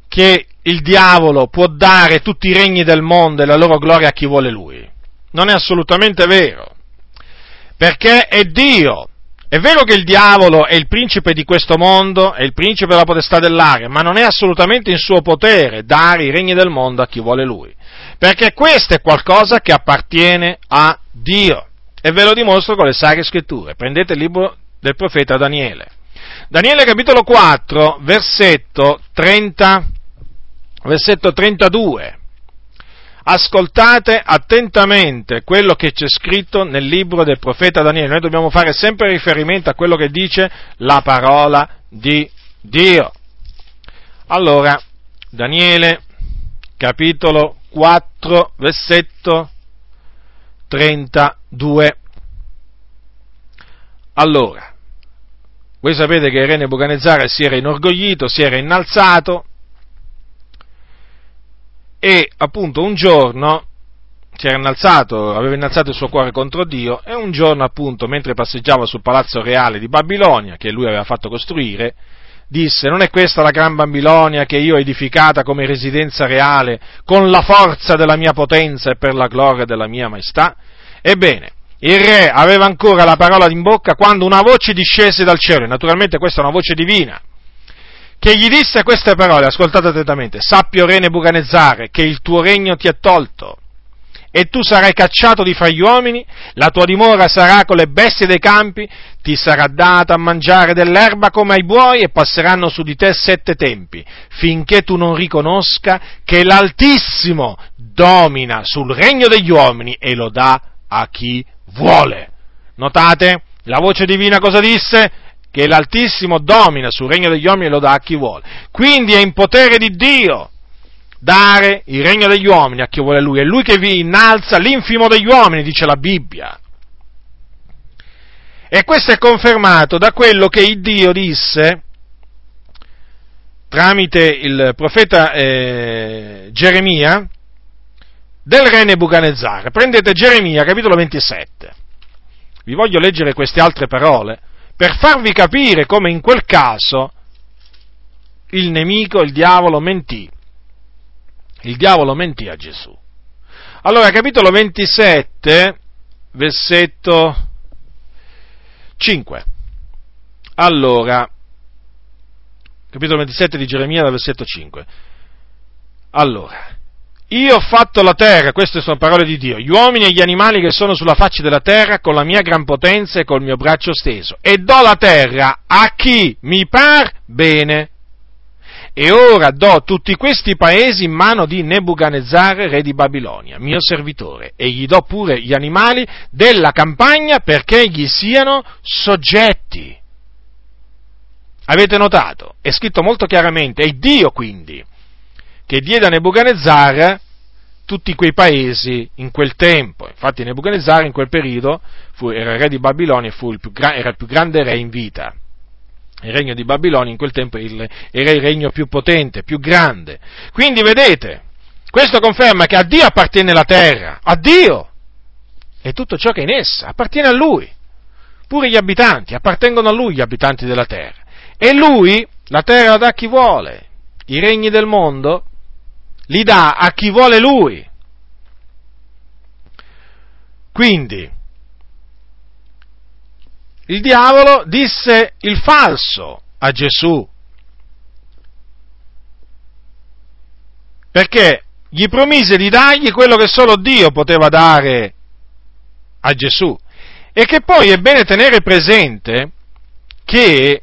che il diavolo può dare tutti i regni del mondo e la loro gloria a chi vuole lui. Non è assolutamente vero. Perché è Dio è vero che il diavolo è il principe di questo mondo, è il principe della potestà dell'aria, ma non è assolutamente in suo potere dare i regni del mondo a chi vuole lui, perché questo è qualcosa che appartiene a Dio. E ve lo dimostro con le sacre scritture. Prendete il libro del profeta Daniele. Daniele capitolo 4, versetto 30, versetto 32 ascoltate attentamente quello che c'è scritto nel libro del profeta Daniele. Noi dobbiamo fare sempre riferimento a quello che dice la parola di Dio. Allora, Daniele, capitolo 4, versetto 32. Allora, voi sapete che il re Nebuchadnezzar si era inorgoglito, si era innalzato, e appunto un giorno si era innalzato, aveva innalzato il suo cuore contro Dio e un giorno appunto mentre passeggiava sul palazzo reale di Babilonia che lui aveva fatto costruire, disse non è questa la gran Babilonia che io ho edificata come residenza reale con la forza della mia potenza e per la gloria della mia maestà? Ebbene, il re aveva ancora la parola in bocca quando una voce discese dal cielo, e naturalmente questa è una voce divina, che gli disse queste parole, ascoltate attentamente, sappio re Nebuchadnezzare che il tuo regno ti è tolto e tu sarai cacciato di fra gli uomini, la tua dimora sarà con le bestie dei campi, ti sarà data a mangiare dell'erba come ai buoi e passeranno su di te sette tempi, finché tu non riconosca che l'Altissimo domina sul regno degli uomini e lo dà a chi vuole. Notate? La voce divina cosa disse? Che l'Altissimo domina sul regno degli uomini e lo dà a chi vuole. Quindi è in potere di Dio dare il regno degli uomini a chi vuole lui, è lui che vi innalza l'infimo degli uomini, dice la Bibbia. E questo è confermato da quello che il Dio disse tramite il profeta eh, Geremia del re Nebuchadnezzar. Prendete Geremia, capitolo 27. Vi voglio leggere queste altre parole per farvi capire come in quel caso il nemico, il diavolo, mentì il diavolo mentì a Gesù. Allora, capitolo 27, versetto 5. Allora, capitolo 27 di Geremia, versetto 5. Allora, io ho fatto la terra, queste sono parole di Dio, gli uomini e gli animali che sono sulla faccia della terra con la mia gran potenza e col mio braccio steso, e do la terra a chi mi par bene e ora do tutti questi paesi in mano di Nebuchadnezzar, re di Babilonia, mio servitore, e gli do pure gli animali della campagna perché gli siano soggetti. Avete notato? È scritto molto chiaramente, è Dio quindi che diede a Nebuchadnezzar tutti quei paesi in quel tempo. Infatti Nebuchadnezzar in quel periodo fu, era il re di Babilonia e il era il più grande re in vita il regno di Babilonia in quel tempo era il regno più potente, più grande. Quindi vedete, questo conferma che a Dio appartiene la terra, a Dio e tutto ciò che è in essa appartiene a Lui. Pure gli abitanti appartengono a Lui, gli abitanti della terra. E Lui la terra la dà a chi vuole, i regni del mondo li dà a chi vuole Lui. Quindi, il diavolo disse il falso a Gesù. Perché gli promise di dargli quello che solo Dio poteva dare a Gesù. E che poi è bene tenere presente che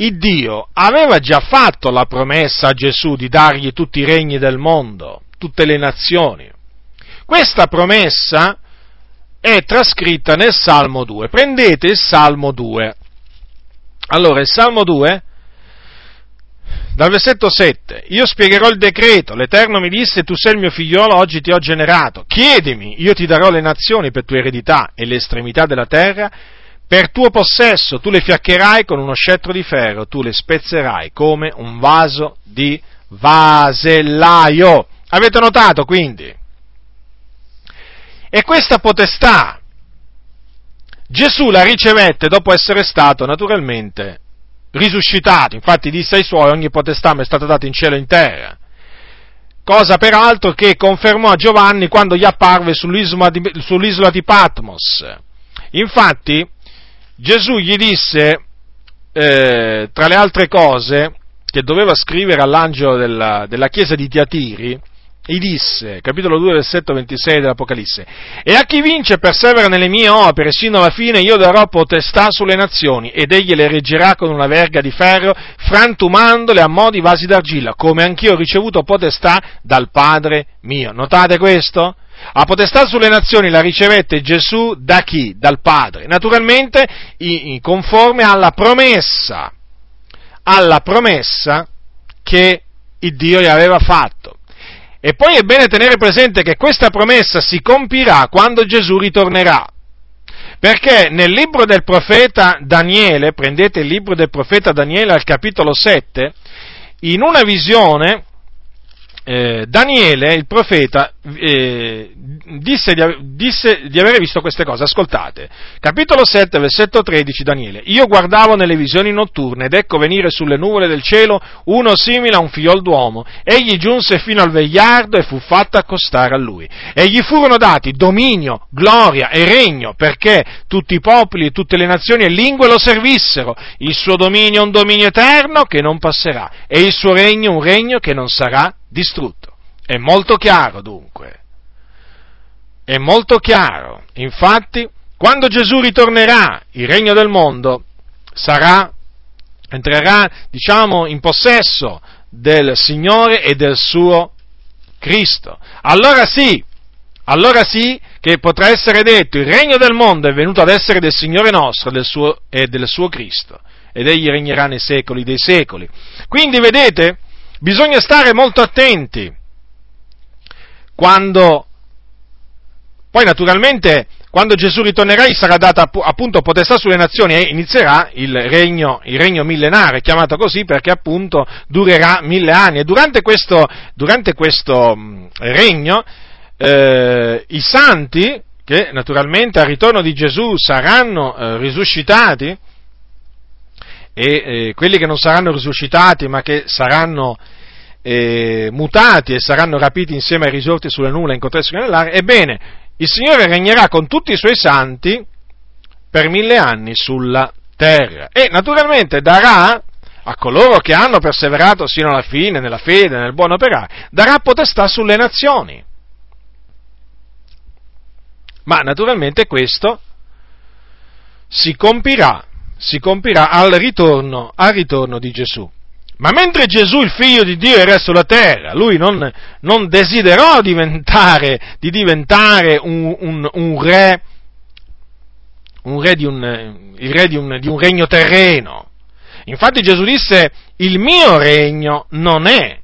il Dio aveva già fatto la promessa a Gesù di dargli tutti i regni del mondo, tutte le nazioni. Questa promessa è trascritta nel Salmo 2. Prendete il Salmo 2. Allora, il Salmo 2, dal versetto 7, io spiegherò il decreto, l'Eterno mi disse, tu sei il mio figliolo, oggi ti ho generato, chiedimi, io ti darò le nazioni per tua eredità e le estremità della terra, per tuo possesso, tu le fiaccherai con uno scettro di ferro, tu le spezzerai come un vaso di vasellaio. Avete notato quindi? E questa potestà Gesù la ricevette dopo essere stato naturalmente risuscitato, infatti disse ai suoi ogni potestà mi è stata data in cielo e in terra, cosa peraltro che confermò a Giovanni quando gli apparve sull'isola di, sull'isola di Patmos. Infatti Gesù gli disse, eh, tra le altre cose, che doveva scrivere all'angelo della, della chiesa di Tiatiri, gli disse, capitolo 2, versetto 26 dell'Apocalisse, e a chi vince e persevera nelle mie opere sino alla fine io darò potestà sulle nazioni ed egli le reggerà con una verga di ferro, frantumandole a mo' di vasi d'argilla, come anch'io ho ricevuto potestà dal Padre mio. Notate questo? La potestà sulle nazioni la ricevette Gesù da chi? Dal Padre. Naturalmente conforme alla promessa, alla promessa che il Dio gli aveva fatto. E poi è bene tenere presente che questa promessa si compirà quando Gesù ritornerà. Perché nel libro del profeta Daniele, prendete il libro del profeta Daniele al capitolo 7, in una visione eh, Daniele, il profeta, eh, disse, di, disse, di, avere visto queste cose. Ascoltate, capitolo 7, versetto 13, Daniele. Io guardavo nelle visioni notturne ed ecco venire sulle nuvole del cielo uno simile a un figliol d'uomo. Egli giunse fino al vegliardo e fu fatto accostare a lui. E gli furono dati dominio, gloria e regno perché tutti i popoli e tutte le nazioni e lingue lo servissero. Il suo dominio è un dominio eterno che non passerà e il suo regno un regno che non sarà distrutto. È molto chiaro dunque. È molto chiaro. Infatti, quando Gesù ritornerà, il regno del mondo sarà, entrerà, diciamo, in possesso del Signore e del suo Cristo. Allora sì, allora sì che potrà essere detto il regno del mondo è venuto ad essere del Signore nostro del suo, e del suo Cristo ed egli regnerà nei secoli dei secoli. Quindi vedete, Bisogna stare molto attenti quando, poi naturalmente, quando Gesù ritornerà gli sarà data appunto potestà sulle nazioni e inizierà il regno, il regno millenario, chiamato così perché appunto durerà mille anni. E durante questo, durante questo regno eh, i santi, che naturalmente al ritorno di Gesù saranno eh, risuscitati, e eh, quelli che non saranno risuscitati ma che saranno eh, mutati e saranno rapiti insieme ai risorti sulle nulla in contesto nell'aria, ebbene, il Signore regnerà con tutti i suoi santi per mille anni sulla terra e naturalmente darà a coloro che hanno perseverato sino alla fine nella fede, nel buon operare, darà potestà sulle nazioni. Ma naturalmente questo si compirà si compirà al ritorno, al ritorno di Gesù. Ma mentre Gesù, il figlio di Dio, era sulla terra, lui non, non desiderò diventare, di diventare un, un, un re, un re, di un, il re di un, di un regno terreno. Infatti Gesù disse, il mio regno non è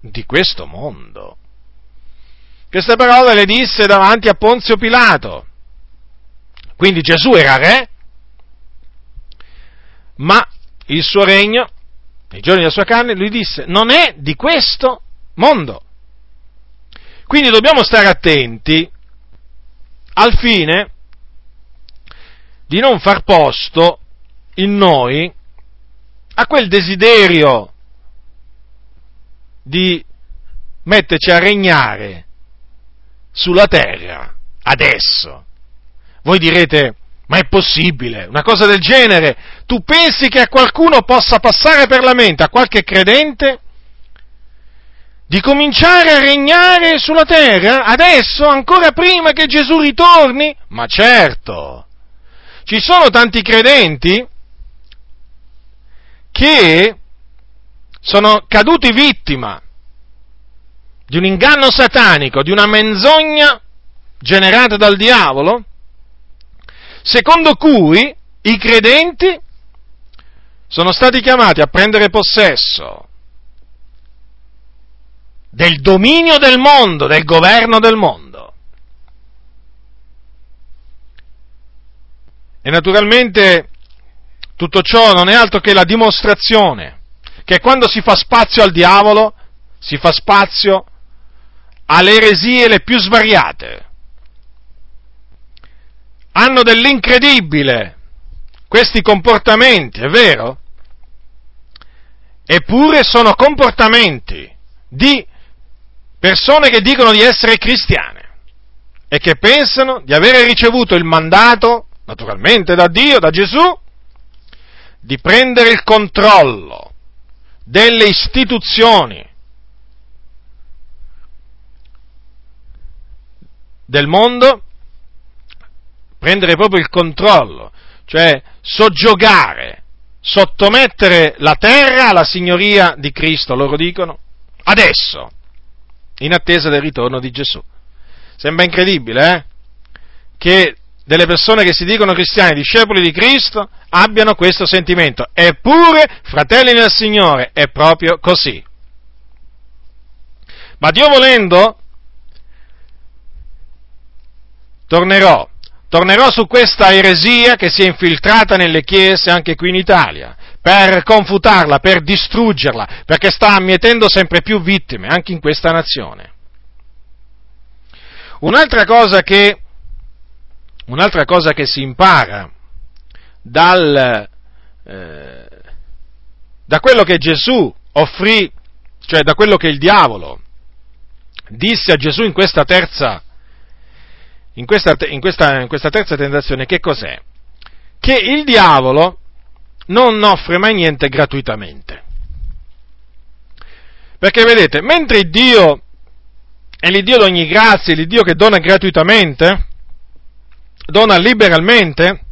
di questo mondo. Queste parole le disse davanti a Ponzio Pilato. Quindi Gesù era re, ma il suo regno, nei giorni della sua carne, lui disse, non è di questo mondo. Quindi dobbiamo stare attenti al fine di non far posto in noi a quel desiderio di metterci a regnare sulla terra adesso. Voi direte, ma è possibile una cosa del genere? Tu pensi che a qualcuno possa passare per la mente, a qualche credente, di cominciare a regnare sulla terra adesso, ancora prima che Gesù ritorni? Ma certo! Ci sono tanti credenti che sono caduti vittima di un inganno satanico, di una menzogna generata dal diavolo, secondo cui i credenti sono stati chiamati a prendere possesso del dominio del mondo, del governo del mondo. E naturalmente tutto ciò non è altro che la dimostrazione che quando si fa spazio al diavolo, si fa spazio alle eresie le più svariate hanno dell'incredibile questi comportamenti, è vero? Eppure sono comportamenti di persone che dicono di essere cristiane e che pensano di avere ricevuto il mandato, naturalmente da Dio, da Gesù, di prendere il controllo delle istituzioni del mondo prendere proprio il controllo, cioè soggiogare, sottomettere la terra alla signoria di Cristo, loro dicono, adesso, in attesa del ritorno di Gesù. Sembra incredibile, eh? Che delle persone che si dicono cristiani, discepoli di Cristo, abbiano questo sentimento. Eppure, fratelli nel Signore, è proprio così. Ma Dio volendo, tornerò Tornerò su questa eresia che si è infiltrata nelle chiese anche qui in Italia, per confutarla, per distruggerla, perché sta ammietendo sempre più vittime anche in questa nazione. Un'altra cosa che, un'altra cosa che si impara dal, eh, da quello che Gesù offrì, cioè da quello che il diavolo disse a Gesù in questa terza, in questa, in questa, in questa terza tentazione, che cos'è? Che il diavolo non offre mai niente gratuitamente. Perché vedete, mentre Dio è l'Iddio di ogni grazia, l'Iddio che dona gratuitamente, dona liberalmente,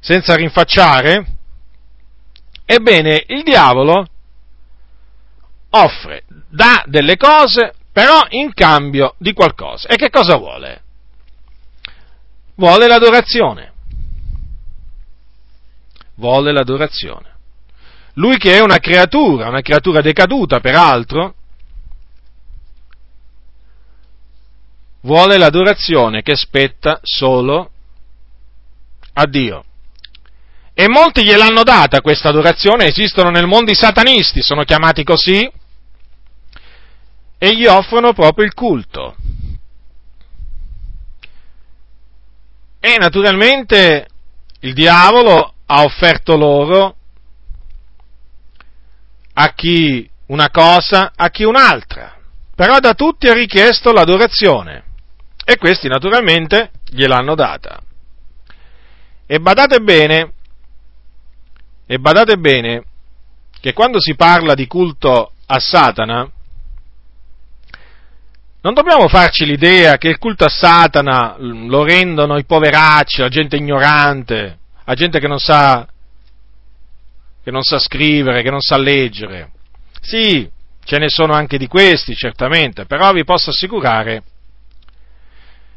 senza rinfacciare, ebbene il diavolo offre, dà delle cose, però in cambio di qualcosa. E che cosa vuole? Vuole l'adorazione. Vuole l'adorazione. Lui che è una creatura, una creatura decaduta peraltro, vuole l'adorazione che spetta solo a Dio. E molti gliel'hanno data questa adorazione, esistono nel mondo i satanisti, sono chiamati così, e gli offrono proprio il culto. E naturalmente il diavolo ha offerto loro a chi una cosa, a chi un'altra, però da tutti ha richiesto l'adorazione e questi naturalmente gliel'hanno data. E badate bene, e badate bene che quando si parla di culto a Satana, non dobbiamo farci l'idea che il culto a Satana lo rendono i poveracci, la gente ignorante, la gente che non sa, che non sa scrivere, che non sa leggere. Sì, ce ne sono anche di questi, certamente, però vi posso assicurare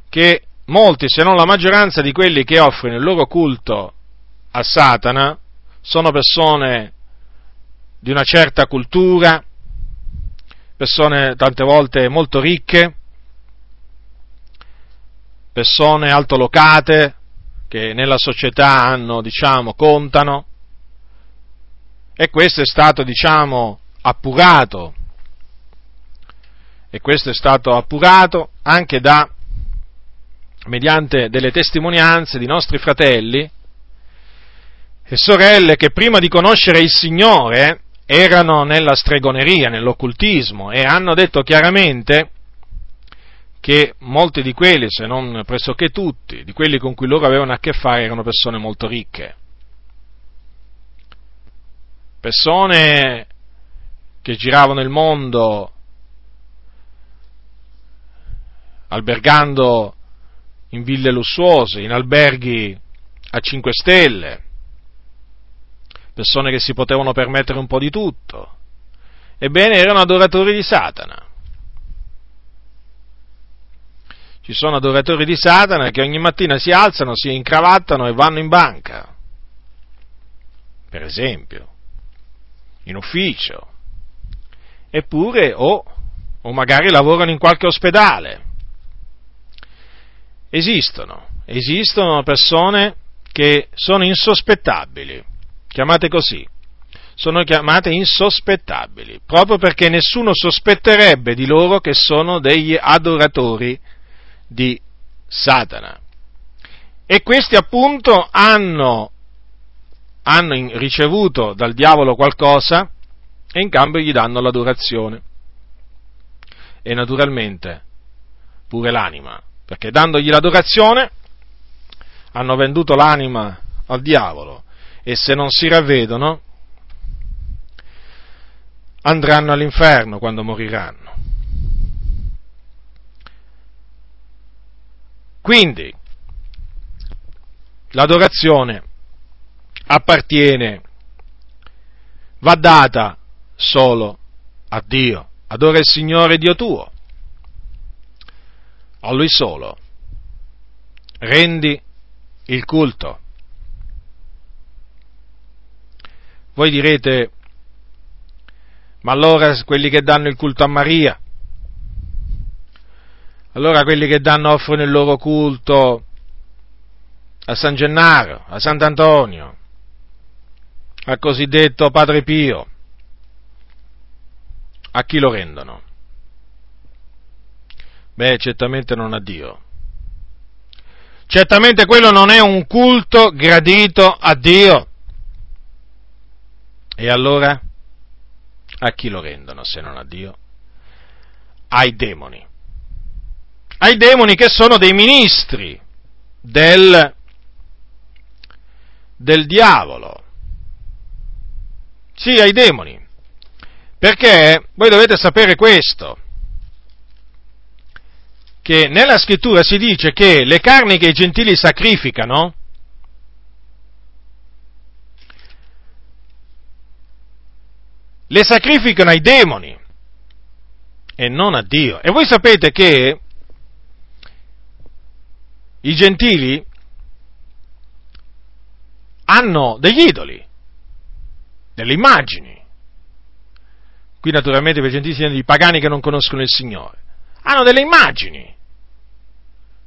che molti, se non la maggioranza di quelli che offrono il loro culto a Satana, sono persone di una certa cultura, persone tante volte molto ricche, persone altolocate che nella società hanno, diciamo, contano, e questo è stato, diciamo, appurato, e questo è stato appurato anche da, mediante delle testimonianze di nostri fratelli e sorelle che prima di conoscere il Signore erano nella stregoneria, nell'occultismo e hanno detto chiaramente che molti di quelli, se non pressoché tutti, di quelli con cui loro avevano a che fare erano persone molto ricche. Persone che giravano il mondo albergando in ville lussuose, in alberghi a 5 stelle, persone che si potevano permettere un po' di tutto. Ebbene, erano adoratori di Satana. Ci sono adoratori di Satana che ogni mattina si alzano, si incravattano e vanno in banca, per esempio, in ufficio, eppure o, o magari lavorano in qualche ospedale. Esistono, esistono persone che sono insospettabili chiamate così, sono chiamate insospettabili, proprio perché nessuno sospetterebbe di loro che sono degli adoratori di Satana. E questi appunto hanno, hanno ricevuto dal diavolo qualcosa e in cambio gli danno l'adorazione. E naturalmente pure l'anima, perché dandogli l'adorazione hanno venduto l'anima al diavolo e se non si ravvedono andranno all'inferno quando moriranno. Quindi l'adorazione appartiene, va data solo a Dio. Adora il Signore Dio tuo, a Lui solo. Rendi il culto. Voi direte, ma allora quelli che danno il culto a Maria, allora quelli che danno, offrono il loro culto a San Gennaro, a Sant'Antonio, al cosiddetto Padre Pio. A chi lo rendono? Beh, certamente non a Dio. Certamente quello non è un culto gradito a Dio. E allora a chi lo rendono se non a Dio? Ai demoni. Ai demoni che sono dei ministri del, del diavolo. Sì, ai demoni. Perché voi dovete sapere questo, che nella scrittura si dice che le carni che i gentili sacrificano, le sacrificano ai demoni e non a Dio. E voi sapete che i gentili hanno degli idoli, delle immagini. Qui naturalmente per i gentili sono i pagani che non conoscono il Signore. Hanno delle immagini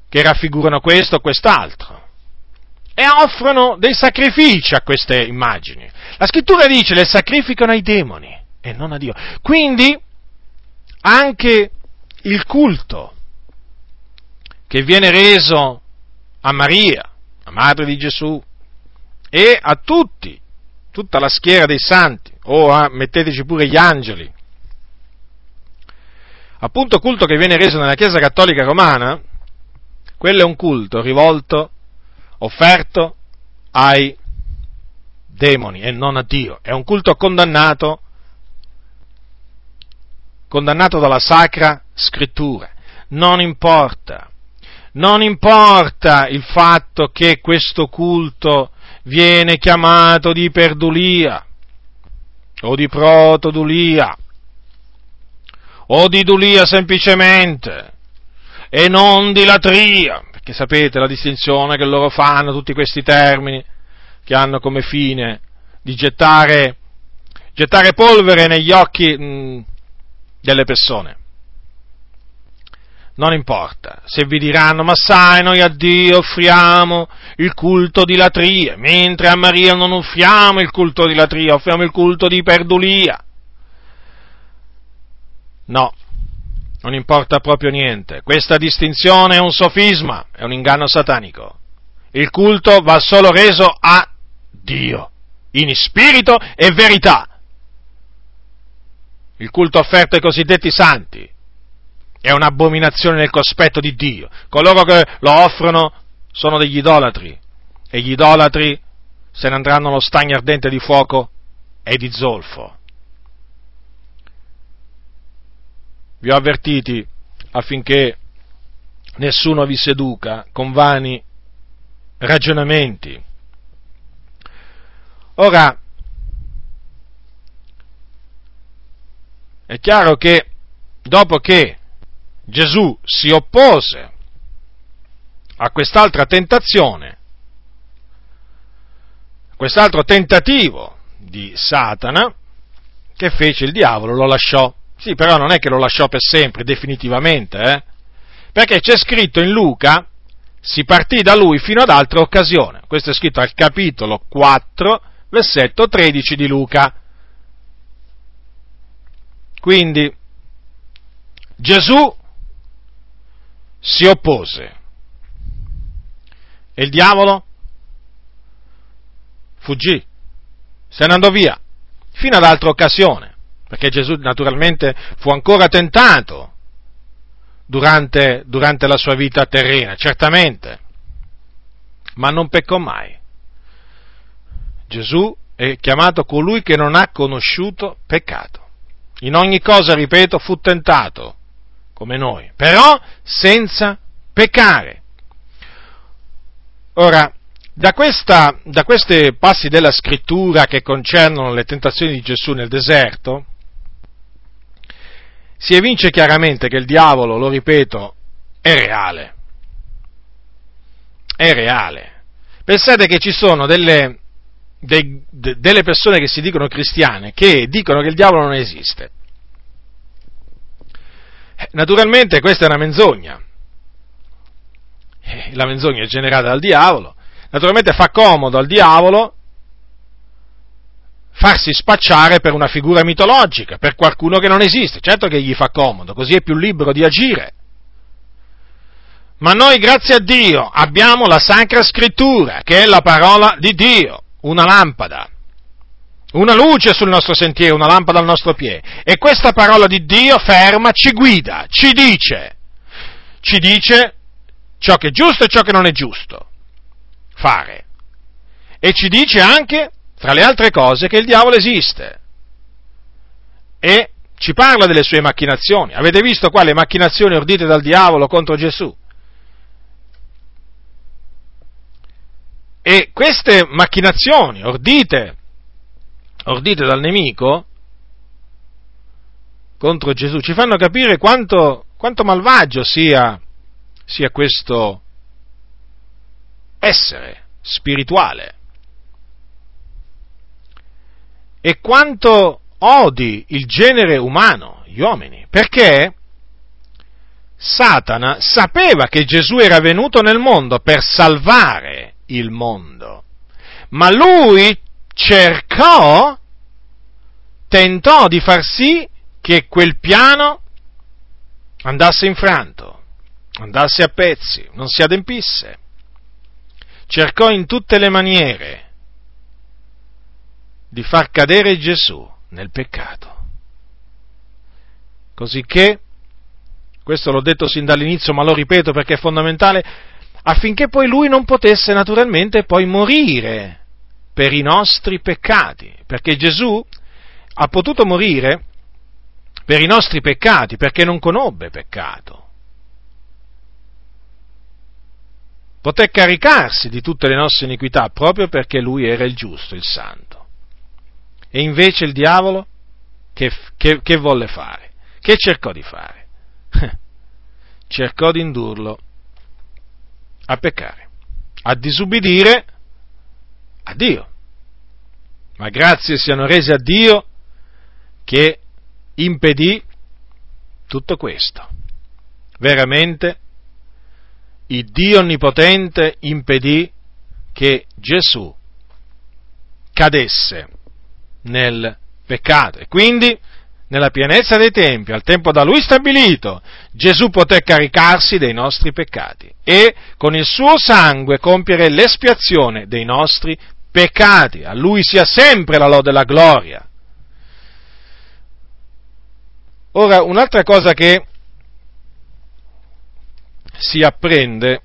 che raffigurano questo o quest'altro e offrono dei sacrifici a queste immagini. La scrittura dice le sacrificano ai demoni e non a Dio. Quindi anche il culto che viene reso a Maria, la madre di Gesù, e a tutti, tutta la schiera dei santi, o a, metteteci pure gli angeli. Appunto culto che viene reso nella Chiesa Cattolica Romana, quello è un culto rivolto, offerto ai demoni e non a Dio. È un culto condannato, condannato dalla Sacra Scrittura. Non importa, non importa il fatto che questo culto viene chiamato di perdulia o di protodulia o di dulia semplicemente e non di latria, perché sapete la distinzione che loro fanno, tutti questi termini che hanno come fine di gettare, gettare polvere negli occhi mh, delle persone. Non importa se vi diranno, ma sai, noi a Dio offriamo il culto di latria, mentre a Maria non offriamo il culto di latria, offriamo il culto di perdulia. No, non importa proprio niente. Questa distinzione è un sofisma, è un inganno satanico. Il culto va solo reso a Dio, in spirito e verità. Il culto offerto ai cosiddetti santi è un'abominazione nel cospetto di Dio. Coloro che lo offrono sono degli idolatri e gli idolatri se ne andranno allo stagno ardente di fuoco e di zolfo. Vi ho avvertiti affinché nessuno vi seduca con vani ragionamenti. Ora, è chiaro che dopo che Gesù si oppose a quest'altra tentazione, quest'altro tentativo di Satana, che fece il diavolo? Lo lasciò. Sì, però non è che lo lasciò per sempre, definitivamente, eh? Perché c'è scritto in Luca, si partì da lui fino ad altra occasione. Questo è scritto al capitolo 4, versetto 13 di Luca. Quindi, Gesù si oppose e il diavolo fuggì, se ne andò via, fino ad altra occasione, perché Gesù naturalmente fu ancora tentato durante, durante la sua vita terrena, certamente, ma non peccò mai. Gesù è chiamato colui che non ha conosciuto peccato. In ogni cosa, ripeto, fu tentato come noi, però senza peccare. Ora, da, questa, da questi passi della scrittura che concernono le tentazioni di Gesù nel deserto, si evince chiaramente che il diavolo, lo ripeto, è reale. È reale. Pensate che ci sono delle, de, de, delle persone che si dicono cristiane che dicono che il diavolo non esiste. Naturalmente questa è una menzogna. Eh, la menzogna è generata dal diavolo. Naturalmente fa comodo al diavolo farsi spacciare per una figura mitologica, per qualcuno che non esiste. Certo che gli fa comodo, così è più libero di agire. Ma noi, grazie a Dio, abbiamo la Sacra Scrittura, che è la parola di Dio, una lampada, una luce sul nostro sentiero, una lampada al nostro piede. E questa parola di Dio ferma, ci guida, ci dice, ci dice ciò che è giusto e ciò che non è giusto fare. E ci dice anche, tra le altre cose, che il diavolo esiste. E ci parla delle sue macchinazioni. Avete visto qua le macchinazioni ordite dal diavolo contro Gesù? E queste macchinazioni ordite, ordite dal nemico contro Gesù ci fanno capire quanto, quanto malvagio sia, sia questo essere spirituale e quanto odi il genere umano, gli uomini, perché Satana sapeva che Gesù era venuto nel mondo per salvare il mondo. Ma lui cercò, tentò di far sì che quel piano andasse infranto, andasse a pezzi, non si adempisse. Cercò in tutte le maniere di far cadere Gesù nel peccato. Cosicché, questo l'ho detto sin dall'inizio, ma lo ripeto perché è fondamentale, affinché poi lui non potesse naturalmente poi morire per i nostri peccati, perché Gesù ha potuto morire per i nostri peccati, perché non conobbe peccato. Poté caricarsi di tutte le nostre iniquità proprio perché lui era il giusto, il santo. E invece il diavolo che, che, che volle fare? Che cercò di fare? cercò di indurlo a peccare, a disubbidire a Dio. Ma grazie siano rese a Dio che impedì tutto questo. Veramente, il Dio Onnipotente impedì che Gesù cadesse nel peccato e quindi nella pienezza dei tempi, al tempo da lui stabilito, Gesù poté caricarsi dei nostri peccati e con il suo sangue compiere l'espiazione dei nostri peccati. A lui sia sempre la lode e la gloria. Ora, un'altra cosa che si apprende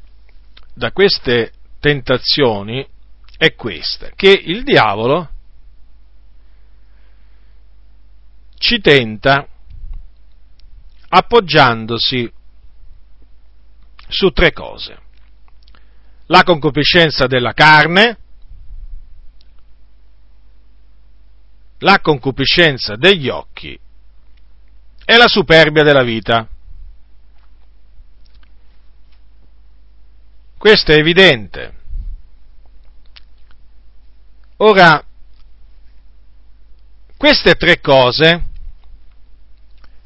da queste tentazioni è questa, che il diavolo ci tenta appoggiandosi su tre cose. La concupiscenza della carne, la concupiscenza degli occhi e la superbia della vita. Questo è evidente. Ora, queste tre cose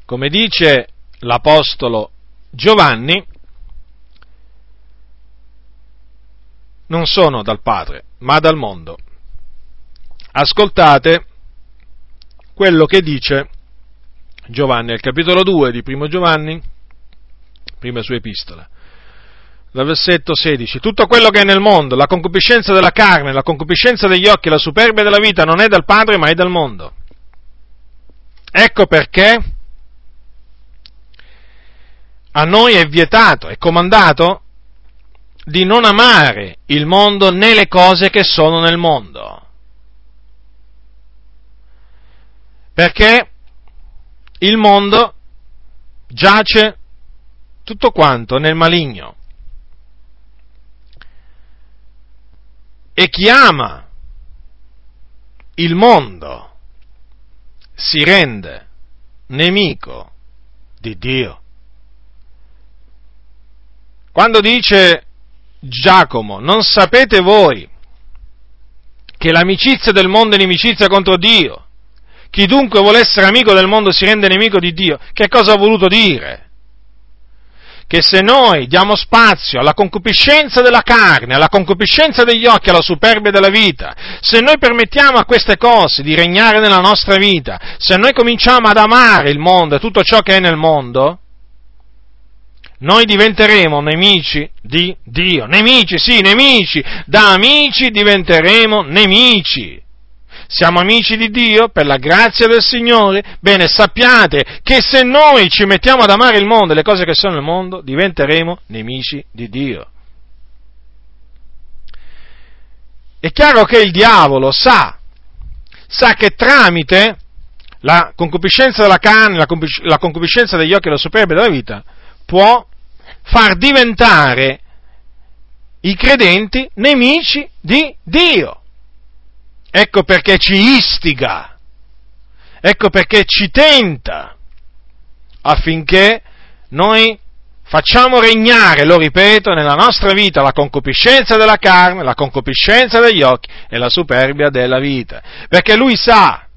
come dice l'Apostolo Giovanni, non sono dal Padre, ma dal mondo. Ascoltate quello che dice Giovanni, al capitolo 2 di Primo Giovanni, prima sua epistola, dal versetto 16. Tutto quello che è nel mondo, la concupiscenza della carne, la concupiscenza degli occhi, la superbia della vita, non è dal Padre, ma è dal mondo. Ecco perché a noi è vietato, è comandato di non amare il mondo né le cose che sono nel mondo. Perché il mondo giace tutto quanto nel maligno. E chi ama il mondo si rende nemico di Dio. Quando dice Giacomo, non sapete voi che l'amicizia del mondo è inimicizia contro Dio? Chi dunque vuole essere amico del mondo si rende nemico di Dio. Che cosa ha voluto dire? Che se noi diamo spazio alla concupiscenza della carne, alla concupiscenza degli occhi, alla superbia della vita, se noi permettiamo a queste cose di regnare nella nostra vita, se noi cominciamo ad amare il mondo e tutto ciò che è nel mondo, noi diventeremo nemici di Dio. Nemici, sì, nemici. Da amici diventeremo nemici siamo amici di Dio per la grazia del Signore, bene sappiate che se noi ci mettiamo ad amare il mondo e le cose che sono nel mondo, diventeremo nemici di Dio. È chiaro che il diavolo sa, sa che tramite la concupiscenza della carne, la concupiscenza degli occhi e la superbia della vita, può far diventare i credenti nemici di Dio. Ecco perché ci istiga, ecco perché ci tenta, affinché noi facciamo regnare, lo ripeto, nella nostra vita la concupiscenza della carne, la concupiscenza degli occhi e la superbia della vita. Perché lui sa,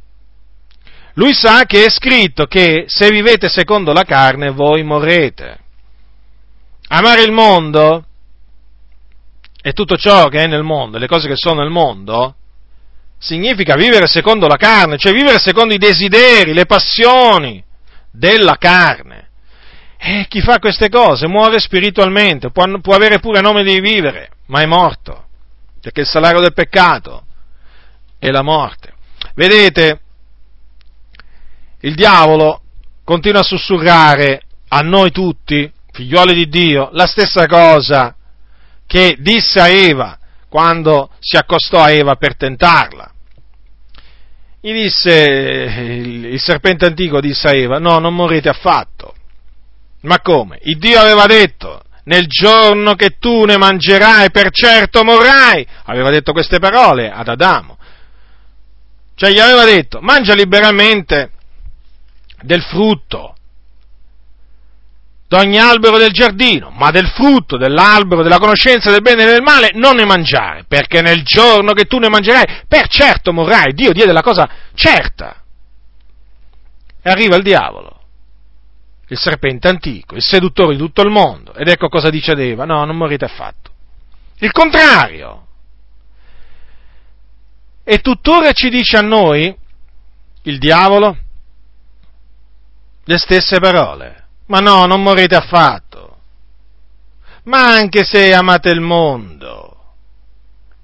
lui sa che è scritto che se vivete secondo la carne voi morrete. Amare il mondo e tutto ciò che è nel mondo, le cose che sono nel mondo, significa vivere secondo la carne, cioè vivere secondo i desideri, le passioni della carne. E chi fa queste cose muore spiritualmente, può, può avere pure nome di vivere, ma è morto, perché il salario del peccato è la morte. Vedete, il diavolo continua a sussurrare a noi tutti, figlioli di Dio, la stessa cosa che disse a Eva quando si accostò a Eva per tentarla. Gli disse, il, il serpente antico disse a Eva, no, non morrete affatto. Ma come? Il Dio aveva detto, nel giorno che tu ne mangerai, per certo morrai. Aveva detto queste parole ad Adamo. Cioè gli aveva detto, mangia liberamente del frutto d'ogni albero del giardino, ma del frutto dell'albero della conoscenza del bene e del male non ne mangiare, perché nel giorno che tu ne mangerai, per certo morrai. Dio diede la cosa certa. E arriva il diavolo, il serpente antico, il seduttore di tutto il mondo, ed ecco cosa dice ad Eva, no, non morite affatto. Il contrario. E tuttora ci dice a noi, il diavolo, le stesse parole ma no, non morrete affatto. Ma anche se amate il mondo,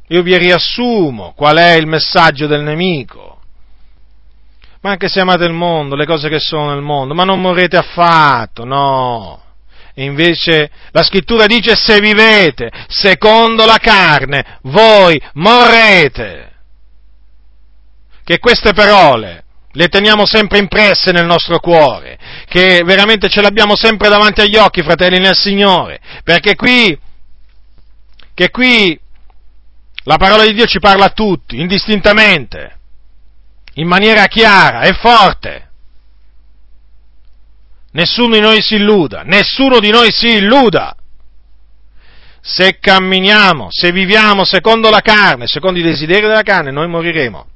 io vi riassumo qual è il messaggio del nemico. Ma anche se amate il mondo, le cose che sono nel mondo, ma non morrete affatto, no. E invece la scrittura dice se vivete secondo la carne, voi morrete. Che queste parole le teniamo sempre impresse nel nostro cuore, che veramente ce l'abbiamo sempre davanti agli occhi, fratelli nel Signore, perché qui, che qui la parola di Dio ci parla a tutti, indistintamente, in maniera chiara e forte. Nessuno di noi si illuda, nessuno di noi si illuda. Se camminiamo, se viviamo secondo la carne, secondo i desideri della carne, noi moriremo.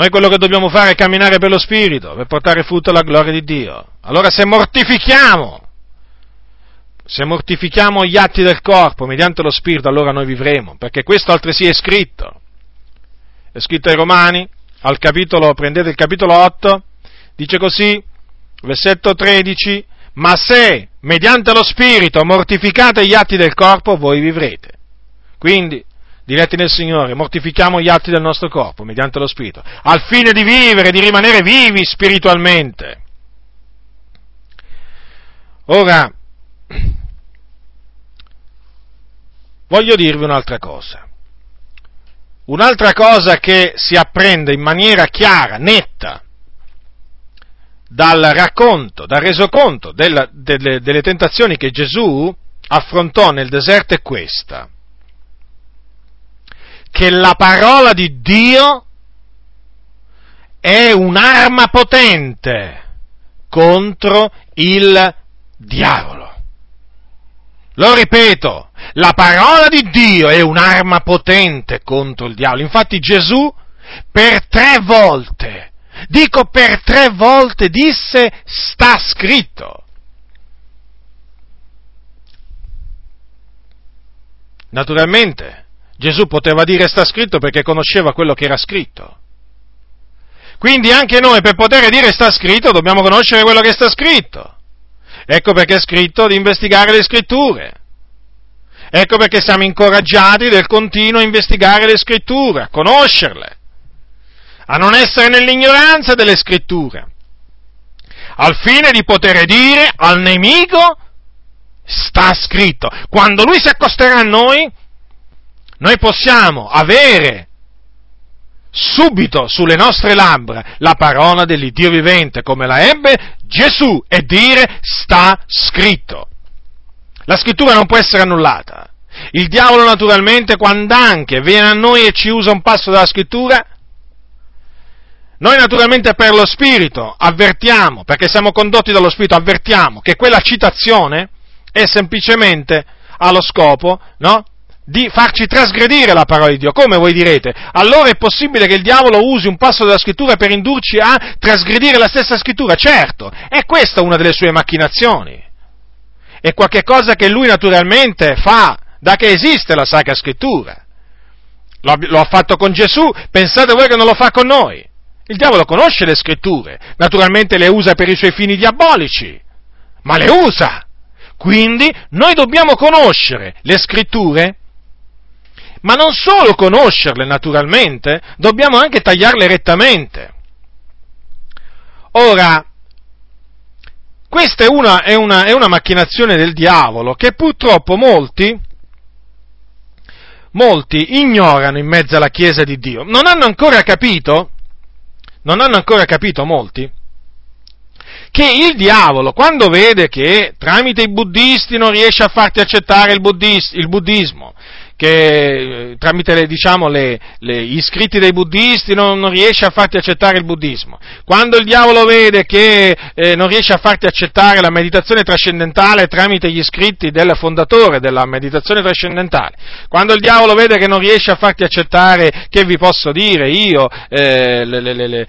Noi quello che dobbiamo fare è camminare per lo Spirito, per portare frutto alla gloria di Dio. Allora se mortifichiamo, se mortifichiamo gli atti del corpo mediante lo Spirito, allora noi vivremo, perché questo altresì è scritto. È scritto ai Romani, al capitolo, prendete il capitolo 8, dice così, versetto 13, ma se mediante lo Spirito mortificate gli atti del corpo, voi vivrete. Quindi diretti nel Signore, mortifichiamo gli atti del nostro corpo mediante lo Spirito, al fine di vivere, di rimanere vivi spiritualmente. Ora, voglio dirvi un'altra cosa. Un'altra cosa che si apprende in maniera chiara, netta, dal racconto, dal resoconto della, delle, delle tentazioni che Gesù affrontò nel deserto è questa che la parola di Dio è un'arma potente contro il diavolo. Lo ripeto, la parola di Dio è un'arma potente contro il diavolo. Infatti Gesù per tre volte Dico per tre volte disse sta scritto. Naturalmente, Gesù poteva dire sta scritto perché conosceva quello che era scritto. Quindi anche noi per poter dire sta scritto dobbiamo conoscere quello che sta scritto. Ecco perché è scritto di investigare le scritture. Ecco perché siamo incoraggiati del continuo a investigare le scritture, a conoscerle, a non essere nell'ignoranza delle scritture, al fine di poter dire al nemico sta scritto. Quando lui si accosterà a noi, noi possiamo avere subito sulle nostre labbra la parola dell'Iddio vivente, come la ebbe Gesù, e dire sta scritto. La scrittura non può essere annullata. Il diavolo naturalmente quando anche viene a noi e ci usa un passo della scrittura, noi naturalmente per lo Spirito avvertiamo, perché siamo condotti dallo Spirito, avvertiamo che quella citazione è semplicemente allo scopo, no? Di farci trasgredire la parola di Dio. Come voi direte? Allora è possibile che il diavolo usi un passo della scrittura per indurci a trasgredire la stessa scrittura? Certo, è questa una delle sue macchinazioni. È qualcosa che lui naturalmente fa da che esiste la Sacra Scrittura. Lo, lo ha fatto con Gesù, pensate voi che non lo fa con noi. Il diavolo conosce le scritture, naturalmente le usa per i suoi fini diabolici, ma le usa. Quindi noi dobbiamo conoscere le scritture ma non solo conoscerle naturalmente, dobbiamo anche tagliarle rettamente. Ora, questa è una, è una, è una macchinazione del diavolo che purtroppo molti, molti ignorano in mezzo alla Chiesa di Dio. Non hanno ancora capito, non hanno ancora capito molti, che il diavolo, quando vede che tramite i buddisti non riesce a farti accettare il, buddis, il buddismo, che eh, tramite le, diciamo, le, le, gli scritti dei buddisti non, non, riesce a farti accettare il buddismo. Quando il diavolo vede che eh, non riesce a farti accettare la meditazione trascendentale tramite gli scritti del fondatore della meditazione trascendentale, quando il diavolo vede che non riesce a farti accettare, che vi posso dire io, eh, le,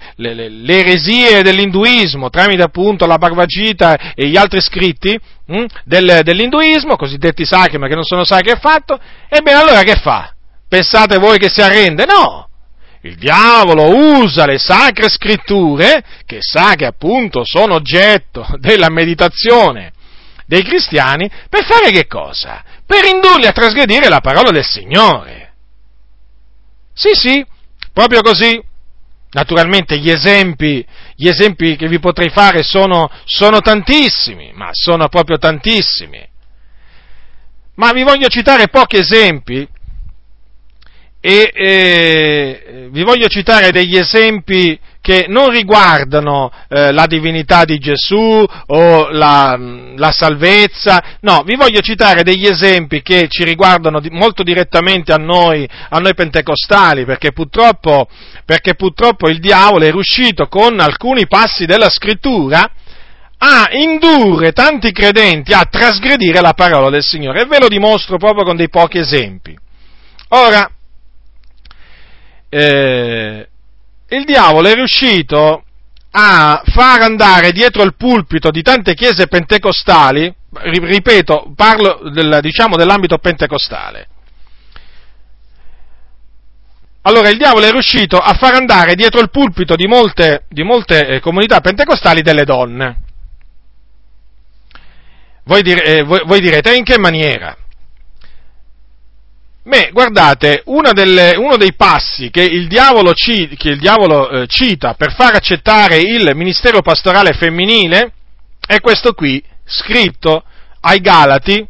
eresie dell'induismo tramite appunto la Bhagavad Gita e gli altri scritti, hm, del, dell'induismo, cosiddetti sacri ma che non sono sacri affatto, ebbene allora che fa? Pensate voi che si arrende? No! Il diavolo usa le sacre scritture, che sa che appunto sono oggetto della meditazione dei cristiani, per fare che cosa? Per indurli a trasgredire la parola del Signore. Sì, sì, proprio così. Naturalmente gli esempi, gli esempi che vi potrei fare sono, sono tantissimi, ma sono proprio tantissimi. Ma vi voglio citare pochi esempi e eh, vi voglio citare degli esempi che non riguardano eh, la divinità di Gesù o la, la, salvezza, no, vi voglio citare degli esempi che ci riguardano di, molto direttamente a noi, a noi pentecostali, perché purtroppo, perché purtroppo il diavolo è riuscito con alcuni passi della scrittura a indurre tanti credenti a trasgredire la parola del Signore e ve lo dimostro proprio con dei pochi esempi. Ora, eh, il diavolo è riuscito a far andare dietro il pulpito di tante chiese pentecostali, ripeto, parlo del, diciamo, dell'ambito pentecostale. Allora il diavolo è riuscito a far andare dietro il pulpito di molte, di molte eh, comunità pentecostali delle donne. Voi, dire, eh, voi, voi direte, in che maniera? Beh, guardate, delle, uno dei passi che il diavolo, ci, che il diavolo eh, cita per far accettare il ministero pastorale femminile è questo qui, scritto ai Galati,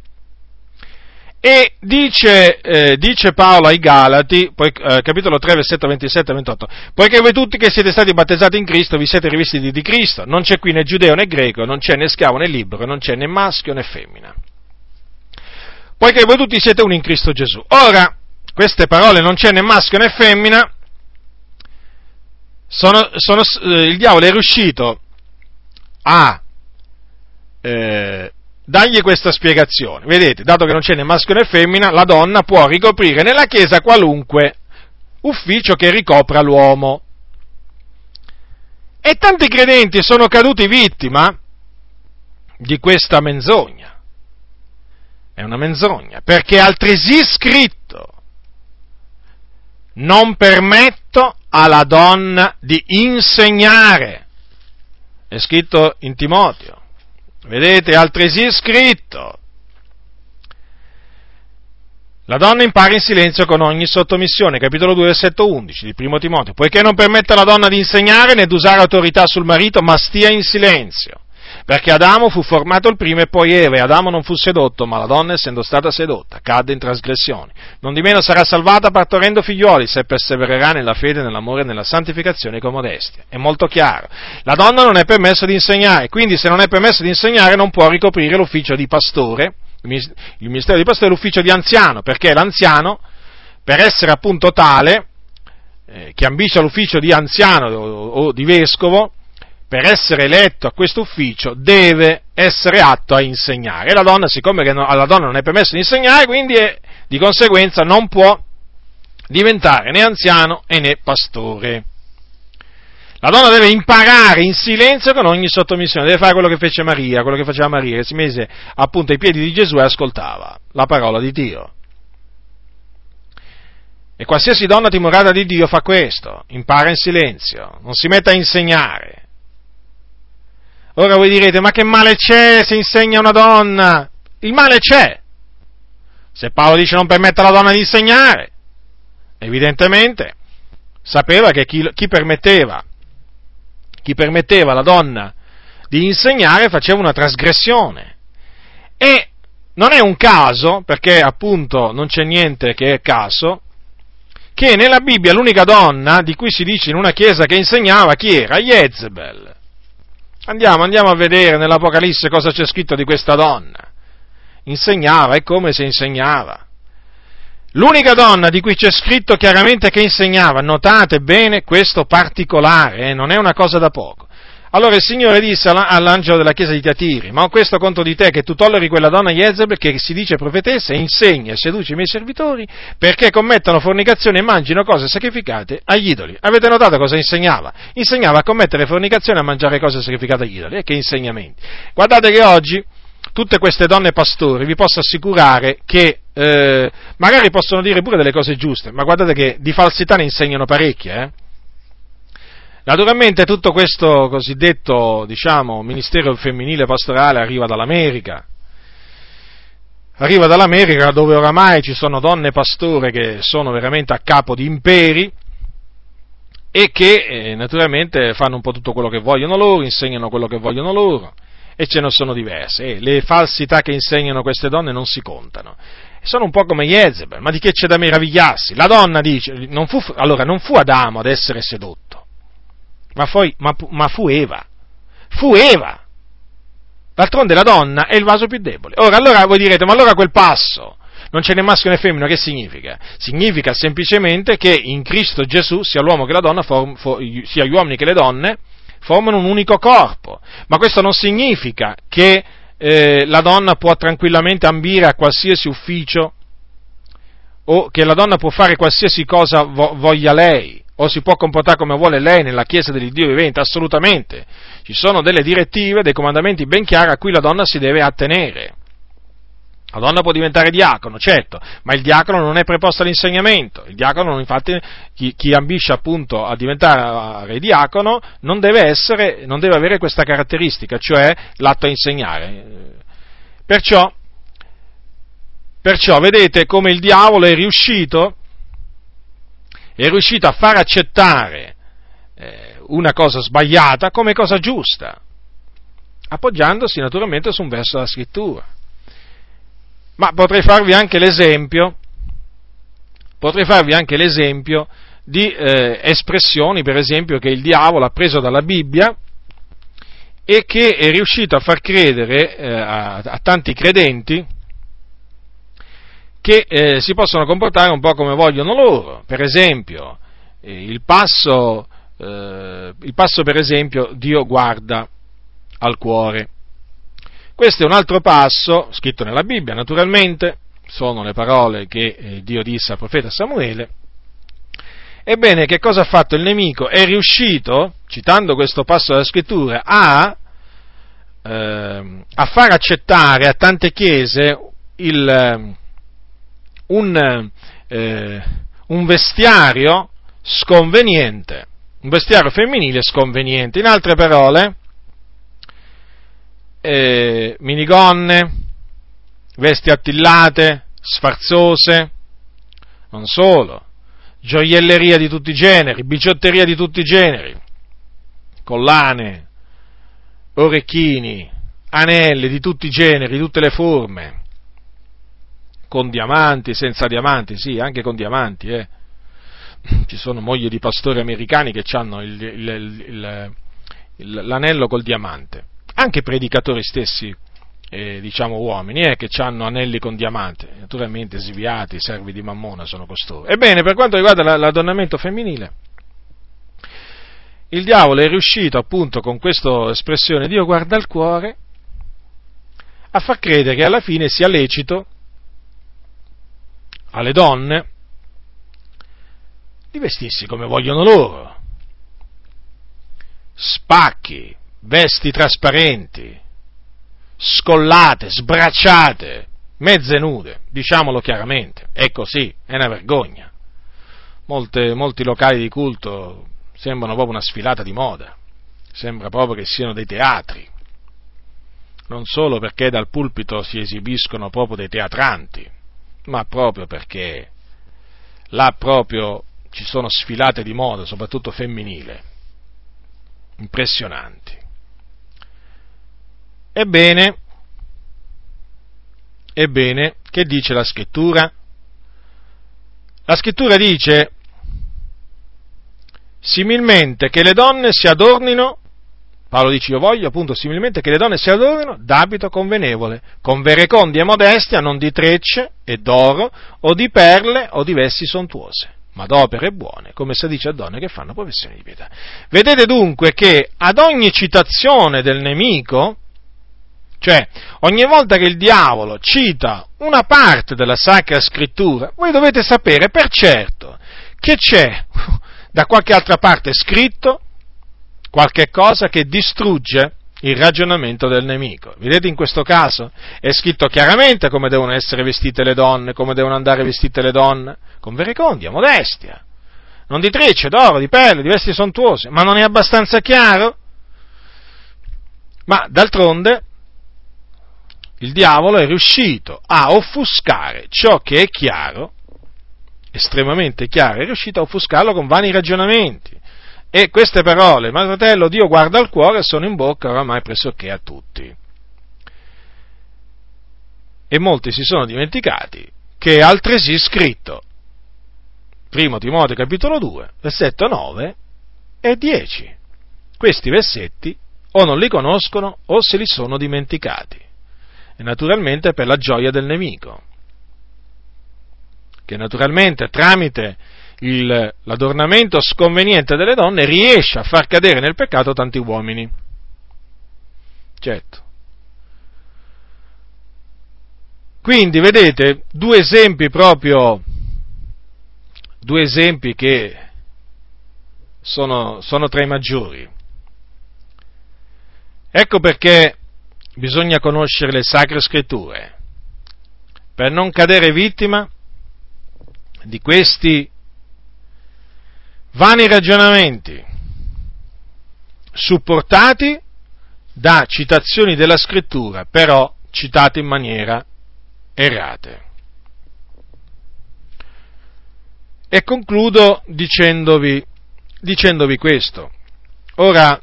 e dice, eh, dice Paolo ai Galati, poi, eh, capitolo 3, versetto 27 e 28, poiché voi tutti che siete stati battezzati in Cristo vi siete rivestiti di Cristo, non c'è qui né giudeo né greco, non c'è né schiavo né libero, non c'è né maschio né femmina poiché voi tutti siete uno in Cristo Gesù. Ora, queste parole non c'è né maschio né femmina, sono, sono, eh, il diavolo è riuscito a eh, dargli questa spiegazione. Vedete, dato che non c'è né maschio né femmina, la donna può ricoprire nella Chiesa qualunque ufficio che ricopra l'uomo. E tanti credenti sono caduti vittima di questa menzogna. È una menzogna, perché altresì scritto, non permetto alla donna di insegnare. È scritto in Timoteo. Vedete, altresì scritto. La donna impara in silenzio con ogni sottomissione, capitolo 2, versetto 11 di primo Timoteo, poiché non permette alla donna di insegnare né di usare autorità sul marito, ma stia in silenzio. Perché Adamo fu formato il primo e poi Eva, e Adamo non fu sedotto, ma la donna, essendo stata sedotta, cadde in trasgressione. Non di meno sarà salvata partorendo figlioli, se persevererà nella fede, nell'amore e nella santificazione con modestia. È molto chiaro. La donna non è permesso di insegnare, quindi se non è permesso di insegnare non può ricoprire l'ufficio di pastore, il ministero di pastore è l'ufficio di anziano, perché l'anziano, per essere appunto tale, eh, che ambisce all'ufficio di anziano o, o di vescovo, per essere eletto a questo ufficio deve essere atto a insegnare. E la donna, siccome alla donna non è permesso di insegnare, quindi è, di conseguenza non può diventare né anziano e né pastore. La donna deve imparare in silenzio con ogni sottomissione, deve fare quello che fece Maria, quello che faceva Maria, che si mise appunto ai piedi di Gesù e ascoltava la parola di Dio. E qualsiasi donna timorata di Dio fa questo, impara in silenzio, non si mette a insegnare, Ora voi direte, ma che male c'è se insegna una donna? Il male c'è. Se Paolo dice non permette alla donna di insegnare, evidentemente sapeva che chi, chi, permetteva, chi permetteva alla donna di insegnare faceva una trasgressione. E non è un caso, perché appunto non c'è niente che è caso, che nella Bibbia l'unica donna di cui si dice in una chiesa che insegnava chi era? Jezebel. Andiamo, andiamo a vedere nell'Apocalisse cosa c'è scritto di questa donna. Insegnava, è come se insegnava. L'unica donna di cui c'è scritto chiaramente che insegnava, notate bene questo particolare, eh, non è una cosa da poco. Allora il Signore disse all'angelo della chiesa di Tiatiri, ma ho questo contro di te che tu tolleri quella donna Jezebel che si dice profetessa e insegna e seduce i miei servitori perché commettano fornicazione e mangino cose sacrificate agli idoli. Avete notato cosa insegnava? Insegnava a commettere fornicazione e a mangiare cose sacrificate agli idoli. E che insegnamenti. Guardate che oggi tutte queste donne pastori vi posso assicurare che eh, magari possono dire pure delle cose giuste, ma guardate che di falsità ne insegnano parecchie, eh? Naturalmente tutto questo cosiddetto, diciamo, ministero femminile pastorale arriva dall'America. Arriva dall'America dove oramai ci sono donne pastore che sono veramente a capo di imperi e che eh, naturalmente fanno un po' tutto quello che vogliono loro, insegnano quello che vogliono loro e ce ne sono diverse. E le falsità che insegnano queste donne non si contano. Sono un po' come Jezebel, ma di che c'è da meravigliarsi? La donna dice, non fu, allora non fu Adamo ad essere sedotto, ma, poi, ma, ma fu Eva. Fu Eva. D'altronde la donna è il vaso più debole. Ora, allora voi direte, ma allora quel passo non c'è né maschio né femmina, che significa? Significa semplicemente che in Cristo Gesù, sia l'uomo che la donna, form, for, sia gli uomini che le donne, formano un unico corpo. Ma questo non significa che eh, la donna può tranquillamente ambire a qualsiasi ufficio o che la donna può fare qualsiasi cosa vo- voglia lei o si può comportare come vuole lei nella Chiesa dell'Iddio vivente? Assolutamente. Ci sono delle direttive, dei comandamenti ben chiari a cui la donna si deve attenere. La donna può diventare diacono, certo, ma il diacono non è preposto all'insegnamento. Il diacono, infatti, chi, chi ambisce appunto a diventare diacono non deve, essere, non deve avere questa caratteristica, cioè l'atto a insegnare. Perciò, perciò vedete come il diavolo è riuscito è riuscito a far accettare eh, una cosa sbagliata come cosa giusta, appoggiandosi naturalmente su un verso della scrittura. Ma potrei farvi anche l'esempio, potrei farvi anche l'esempio di eh, espressioni, per esempio, che il diavolo ha preso dalla Bibbia e che è riuscito a far credere eh, a, a tanti credenti che eh, si possono comportare un po' come vogliono loro. Per esempio, eh, il, passo, eh, il passo, per esempio, Dio guarda al cuore. Questo è un altro passo, scritto nella Bibbia naturalmente, sono le parole che eh, Dio disse al profeta Samuele, Ebbene, che cosa ha fatto il nemico? È riuscito, citando questo passo della scrittura, a, eh, a far accettare a tante chiese il, un, eh, un vestiario sconveniente, un vestiario femminile sconveniente. In altre parole, eh, minigonne, vesti attillate, sfarzose, non solo, gioielleria di tutti i generi, biciotteria di tutti i generi, collane, orecchini, anelli di tutti i generi, di tutte le forme, con diamanti, senza diamanti, sì, anche con diamanti, eh. Ci sono mogli di pastori americani che hanno il, il, il, l'anello col diamante, anche predicatori stessi eh, diciamo uomini, eh, che hanno anelli con diamante, naturalmente sviati, servi di mammona sono costoro. Ebbene, per quanto riguarda l'adornamento femminile, il diavolo è riuscito appunto con questa espressione Dio guarda il cuore a far credere che alla fine sia lecito alle donne di vestirsi come vogliono loro, spacchi, vesti trasparenti, scollate, sbracciate, mezze nude, diciamolo chiaramente, è così, è una vergogna. Molte, molti locali di culto sembrano proprio una sfilata di moda, sembra proprio che siano dei teatri, non solo perché dal pulpito si esibiscono proprio dei teatranti, ma proprio perché là proprio ci sono sfilate di moda, soprattutto femminile, impressionanti. Ebbene, ebbene, che dice la scrittura? La scrittura dice similmente che le donne si adornino, Paolo dice io voglio appunto similmente che le donne si adornino d'abito convenevole, con verecondie e modestia, non di trecce e d'oro, o di perle o di vesti sontuose, ma d'opere buone, come si dice a donne che fanno professione di pietà. Vedete dunque che ad ogni citazione del nemico, cioè, ogni volta che il diavolo cita una parte della Sacra Scrittura, voi dovete sapere per certo che c'è da qualche altra parte scritto qualche cosa che distrugge il ragionamento del nemico. Vedete in questo caso è scritto chiaramente come devono essere vestite le donne, come devono andare vestite le donne, con verecondia, modestia, non di trecce, d'oro, di pelle, di vesti sontuose, ma non è abbastanza chiaro? Ma d'altronde il diavolo è riuscito a offuscare ciò che è chiaro, estremamente chiaro, è riuscito a offuscarlo con vani ragionamenti. E queste parole, ma fratello, Dio guarda al cuore, sono in bocca oramai pressoché a tutti. E molti si sono dimenticati che è altresì scritto, 1 Timoteo capitolo 2, versetto 9 e 10. Questi versetti o non li conoscono o se li sono dimenticati e naturalmente per la gioia del nemico, che naturalmente tramite il, l'adornamento sconveniente delle donne riesce a far cadere nel peccato tanti uomini. Certo. Quindi vedete due esempi proprio, due esempi che sono, sono tra i maggiori. Ecco perché bisogna conoscere le sacre scritture per non cadere vittima di questi vani ragionamenti supportati da citazioni della scrittura, però citate in maniera errate. E concludo dicendovi, dicendovi questo. Ora,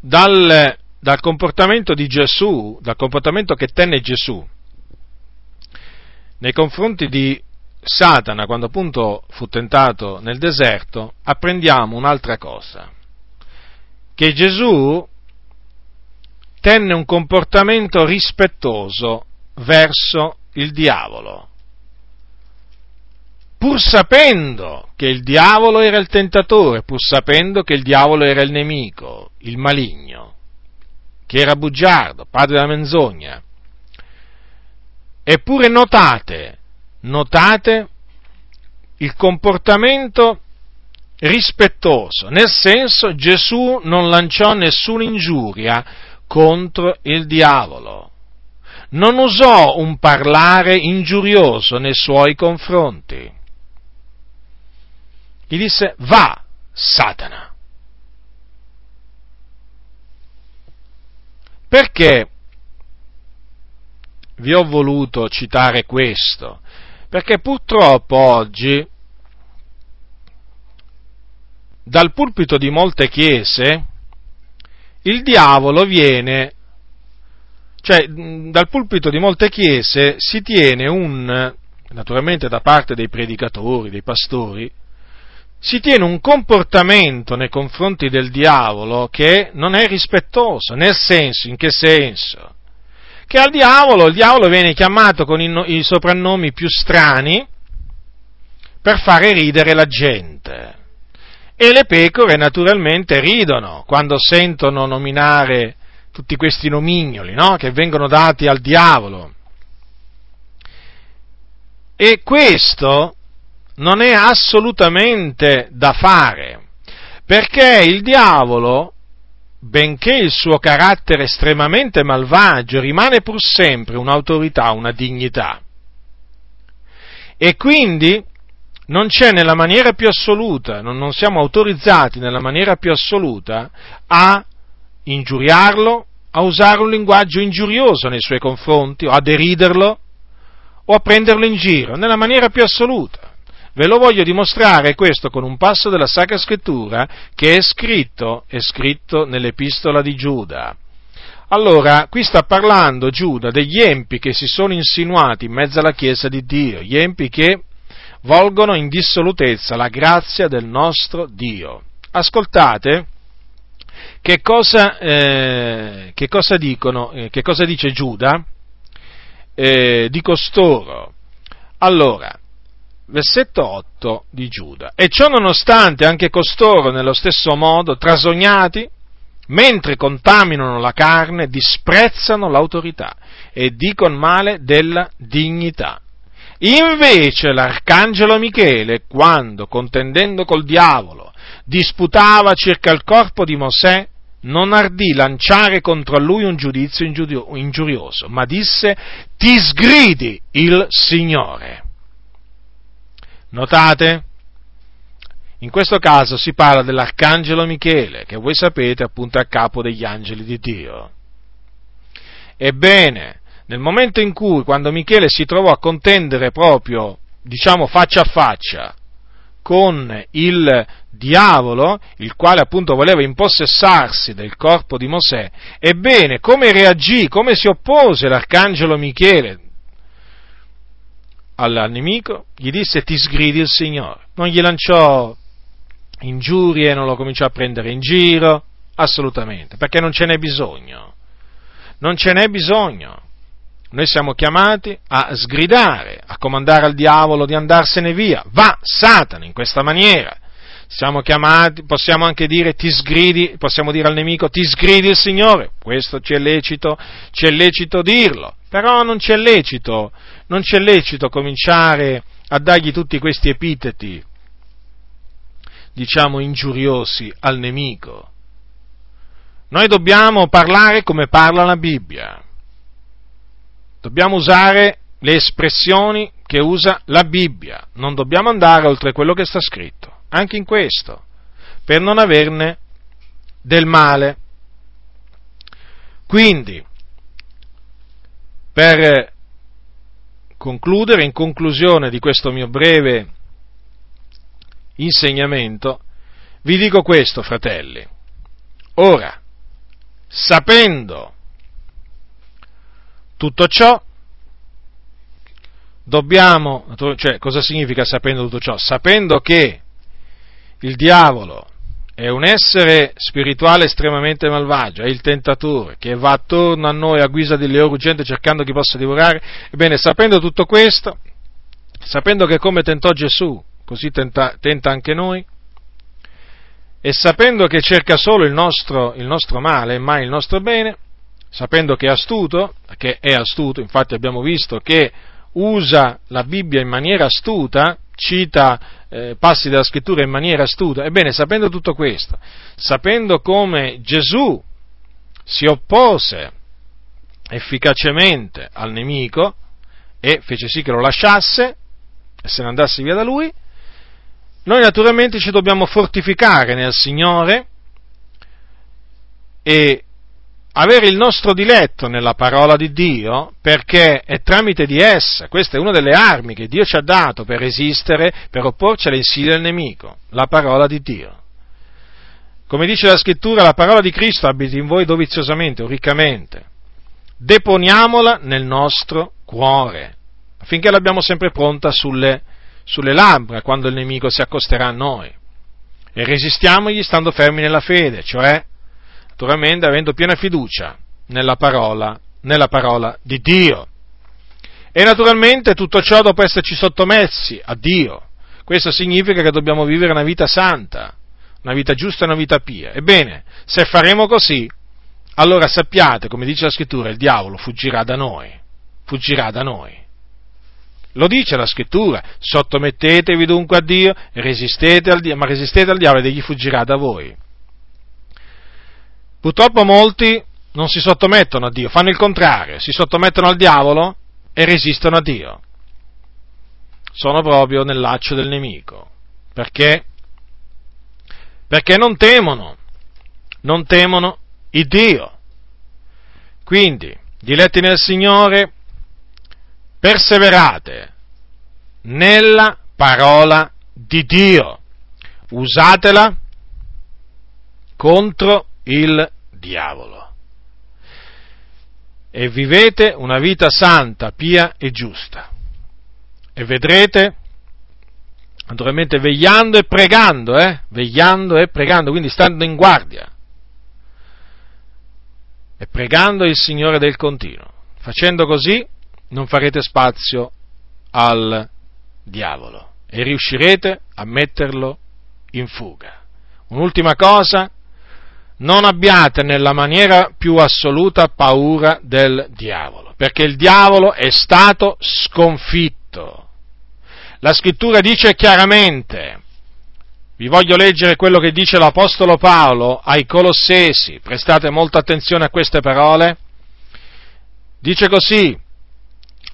dal dal comportamento di Gesù, dal comportamento che tenne Gesù nei confronti di Satana quando appunto fu tentato nel deserto, apprendiamo un'altra cosa, che Gesù tenne un comportamento rispettoso verso il diavolo, pur sapendo che il diavolo era il tentatore, pur sapendo che il diavolo era il nemico, il maligno che era bugiardo, padre della menzogna. Eppure notate, notate il comportamento rispettoso, nel senso Gesù non lanciò nessuna ingiuria contro il diavolo, non usò un parlare ingiurioso nei suoi confronti. Gli disse va, Satana. Perché vi ho voluto citare questo? Perché purtroppo oggi dal pulpito di molte chiese il diavolo viene, cioè dal pulpito di molte chiese si tiene un, naturalmente da parte dei predicatori, dei pastori, si tiene un comportamento nei confronti del diavolo che non è rispettoso, nel senso, in che senso? Che al diavolo, il diavolo viene chiamato con i, i soprannomi più strani per fare ridere la gente. E le pecore naturalmente ridono quando sentono nominare tutti questi nomignoli no? che vengono dati al diavolo. E questo non è assolutamente da fare, perché il diavolo, benché il suo carattere estremamente malvagio, rimane pur sempre un'autorità, una dignità. E quindi non c'è nella maniera più assoluta, non, non siamo autorizzati nella maniera più assoluta a ingiuriarlo, a usare un linguaggio ingiurioso nei suoi confronti, o a deriderlo, o a prenderlo in giro, nella maniera più assoluta. Ve lo voglio dimostrare questo con un passo della Sacra Scrittura che è scritto, è scritto nell'epistola di Giuda. Allora, qui sta parlando Giuda degli empi che si sono insinuati in mezzo alla Chiesa di Dio, gli empi che volgono in dissolutezza la grazia del nostro Dio. Ascoltate che cosa, eh, che cosa dicono, eh, che cosa dice Giuda eh, di costoro. Allora, versetto 8 di Giuda. E ciò nonostante anche costoro nello stesso modo, trasognati, mentre contaminano la carne, disprezzano l'autorità e dicono male della dignità. Invece l'arcangelo Michele, quando contendendo col diavolo disputava circa il corpo di Mosè, non ardì lanciare contro lui un giudizio ingiurioso, ma disse ti sgridi il Signore. Notate? In questo caso si parla dell'arcangelo Michele, che voi sapete appunto è a capo degli angeli di Dio. Ebbene, nel momento in cui, quando Michele si trovò a contendere proprio, diciamo, faccia a faccia con il diavolo, il quale appunto voleva impossessarsi del corpo di Mosè, ebbene, come reagì, come si oppose l'arcangelo Michele al nemico, gli disse ti sgridi il Signore. Non gli lanciò ingiurie, non lo cominciò a prendere in giro, assolutamente, perché non ce n'è bisogno. Non ce n'è bisogno. Noi siamo chiamati a sgridare, a comandare al diavolo di andarsene via. Va, Satana, in questa maniera. Siamo chiamati, possiamo anche dire ti sgridi, possiamo dire al nemico ti sgridi il Signore. Questo ci è lecito, ci è lecito dirlo. Però non c'è lecito non c'è lecito cominciare a dargli tutti questi epiteti, diciamo, ingiuriosi al nemico. Noi dobbiamo parlare come parla la Bibbia. Dobbiamo usare le espressioni che usa la Bibbia. Non dobbiamo andare oltre quello che sta scritto, anche in questo, per non averne del male. Quindi, per concludere, in conclusione di questo mio breve insegnamento, vi dico questo, fratelli. Ora, sapendo tutto ciò, dobbiamo, cioè cosa significa sapendo tutto ciò? Sapendo che il diavolo è un essere spirituale estremamente malvagio, è il tentatore che va attorno a noi a guisa di leone ruggente cercando chi possa divorare. Ebbene, sapendo tutto questo, sapendo che come tentò Gesù, così tenta, tenta anche noi, e sapendo che cerca solo il nostro, il nostro male e mai il nostro bene, sapendo che è astuto, che è astuto, infatti abbiamo visto che usa la Bibbia in maniera astuta, cita eh, passi della scrittura in maniera astuta. Ebbene, sapendo tutto questo, sapendo come Gesù si oppose efficacemente al nemico e fece sì che lo lasciasse e se ne andasse via da lui, noi naturalmente ci dobbiamo fortificare nel Signore e avere il nostro diletto nella parola di Dio perché è tramite di essa, questa è una delle armi che Dio ci ha dato per resistere, per opporci alle insidie del nemico, la parola di Dio. Come dice la scrittura, la parola di Cristo abiti in voi doviziosamente o riccamente. Deponiamola nel nostro cuore, affinché l'abbiamo sempre pronta sulle, sulle labbra quando il nemico si accosterà a noi. E resistiamogli stando fermi nella fede, cioè naturalmente avendo piena fiducia nella parola, nella parola di Dio. E naturalmente tutto ciò dopo esserci sottomessi a Dio. Questo significa che dobbiamo vivere una vita santa, una vita giusta e una vita pia. Ebbene, se faremo così, allora sappiate, come dice la scrittura, il diavolo fuggirà da noi, fuggirà da noi. Lo dice la scrittura, sottomettetevi dunque a Dio, resistete al, ma resistete al diavolo ed egli fuggirà da voi. Purtroppo molti non si sottomettono a Dio, fanno il contrario, si sottomettono al diavolo e resistono a Dio. Sono proprio nel laccio del nemico. Perché? Perché non temono, non temono il Dio. Quindi, diletti nel Signore, perseverate nella parola di Dio. Usatela contro il diavolo. E vivete una vita santa, pia e giusta. E vedrete, naturalmente vegliando e pregando, eh? vegliando e pregando, quindi stando in guardia. E pregando il Signore del continuo. Facendo così non farete spazio al diavolo e riuscirete a metterlo in fuga. Un'ultima cosa, non abbiate nella maniera più assoluta paura del diavolo, perché il diavolo è stato sconfitto. La scrittura dice chiaramente, vi voglio leggere quello che dice l'Apostolo Paolo ai Colossesi, prestate molta attenzione a queste parole, dice così,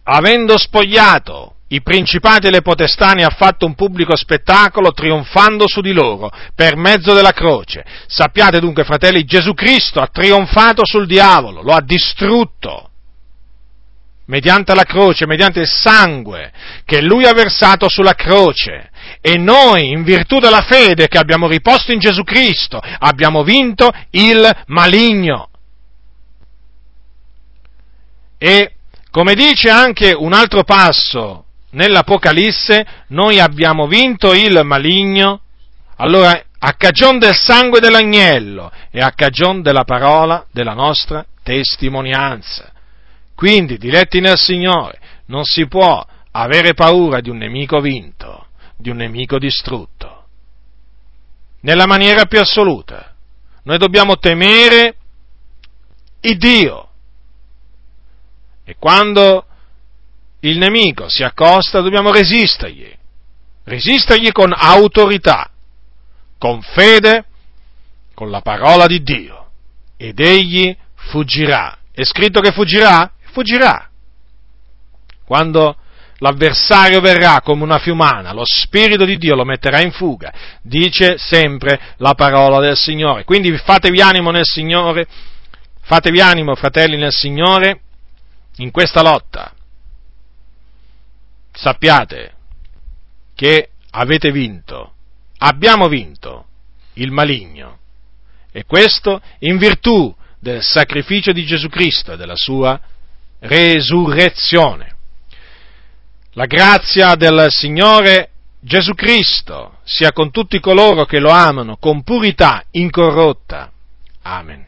avendo spogliato i principati e le potestà ne ha fatto un pubblico spettacolo trionfando su di loro per mezzo della croce. Sappiate dunque, fratelli, Gesù Cristo ha trionfato sul diavolo, lo ha distrutto mediante la croce, mediante il sangue che lui ha versato sulla croce. E noi, in virtù della fede che abbiamo riposto in Gesù Cristo, abbiamo vinto il maligno. E come dice anche un altro passo nell'Apocalisse noi abbiamo vinto il maligno, allora a cagion del sangue dell'agnello e a cagion della parola della nostra testimonianza. Quindi, diletti nel Signore, non si può avere paura di un nemico vinto, di un nemico distrutto. Nella maniera più assoluta. Noi dobbiamo temere il Dio. E quando il nemico si accosta, dobbiamo resistergli, resistergli con autorità, con fede, con la parola di Dio, ed egli fuggirà. È scritto che fuggirà? Fuggirà. Quando l'avversario verrà come una fiumana, lo Spirito di Dio lo metterà in fuga, dice sempre la parola del Signore. Quindi fatevi animo nel Signore, fatevi animo, fratelli, nel Signore, in questa lotta sappiate che avete vinto, abbiamo vinto il maligno e questo in virtù del sacrificio di Gesù Cristo e della sua resurrezione. La grazia del Signore Gesù Cristo sia con tutti coloro che lo amano con purità incorrotta. Amen.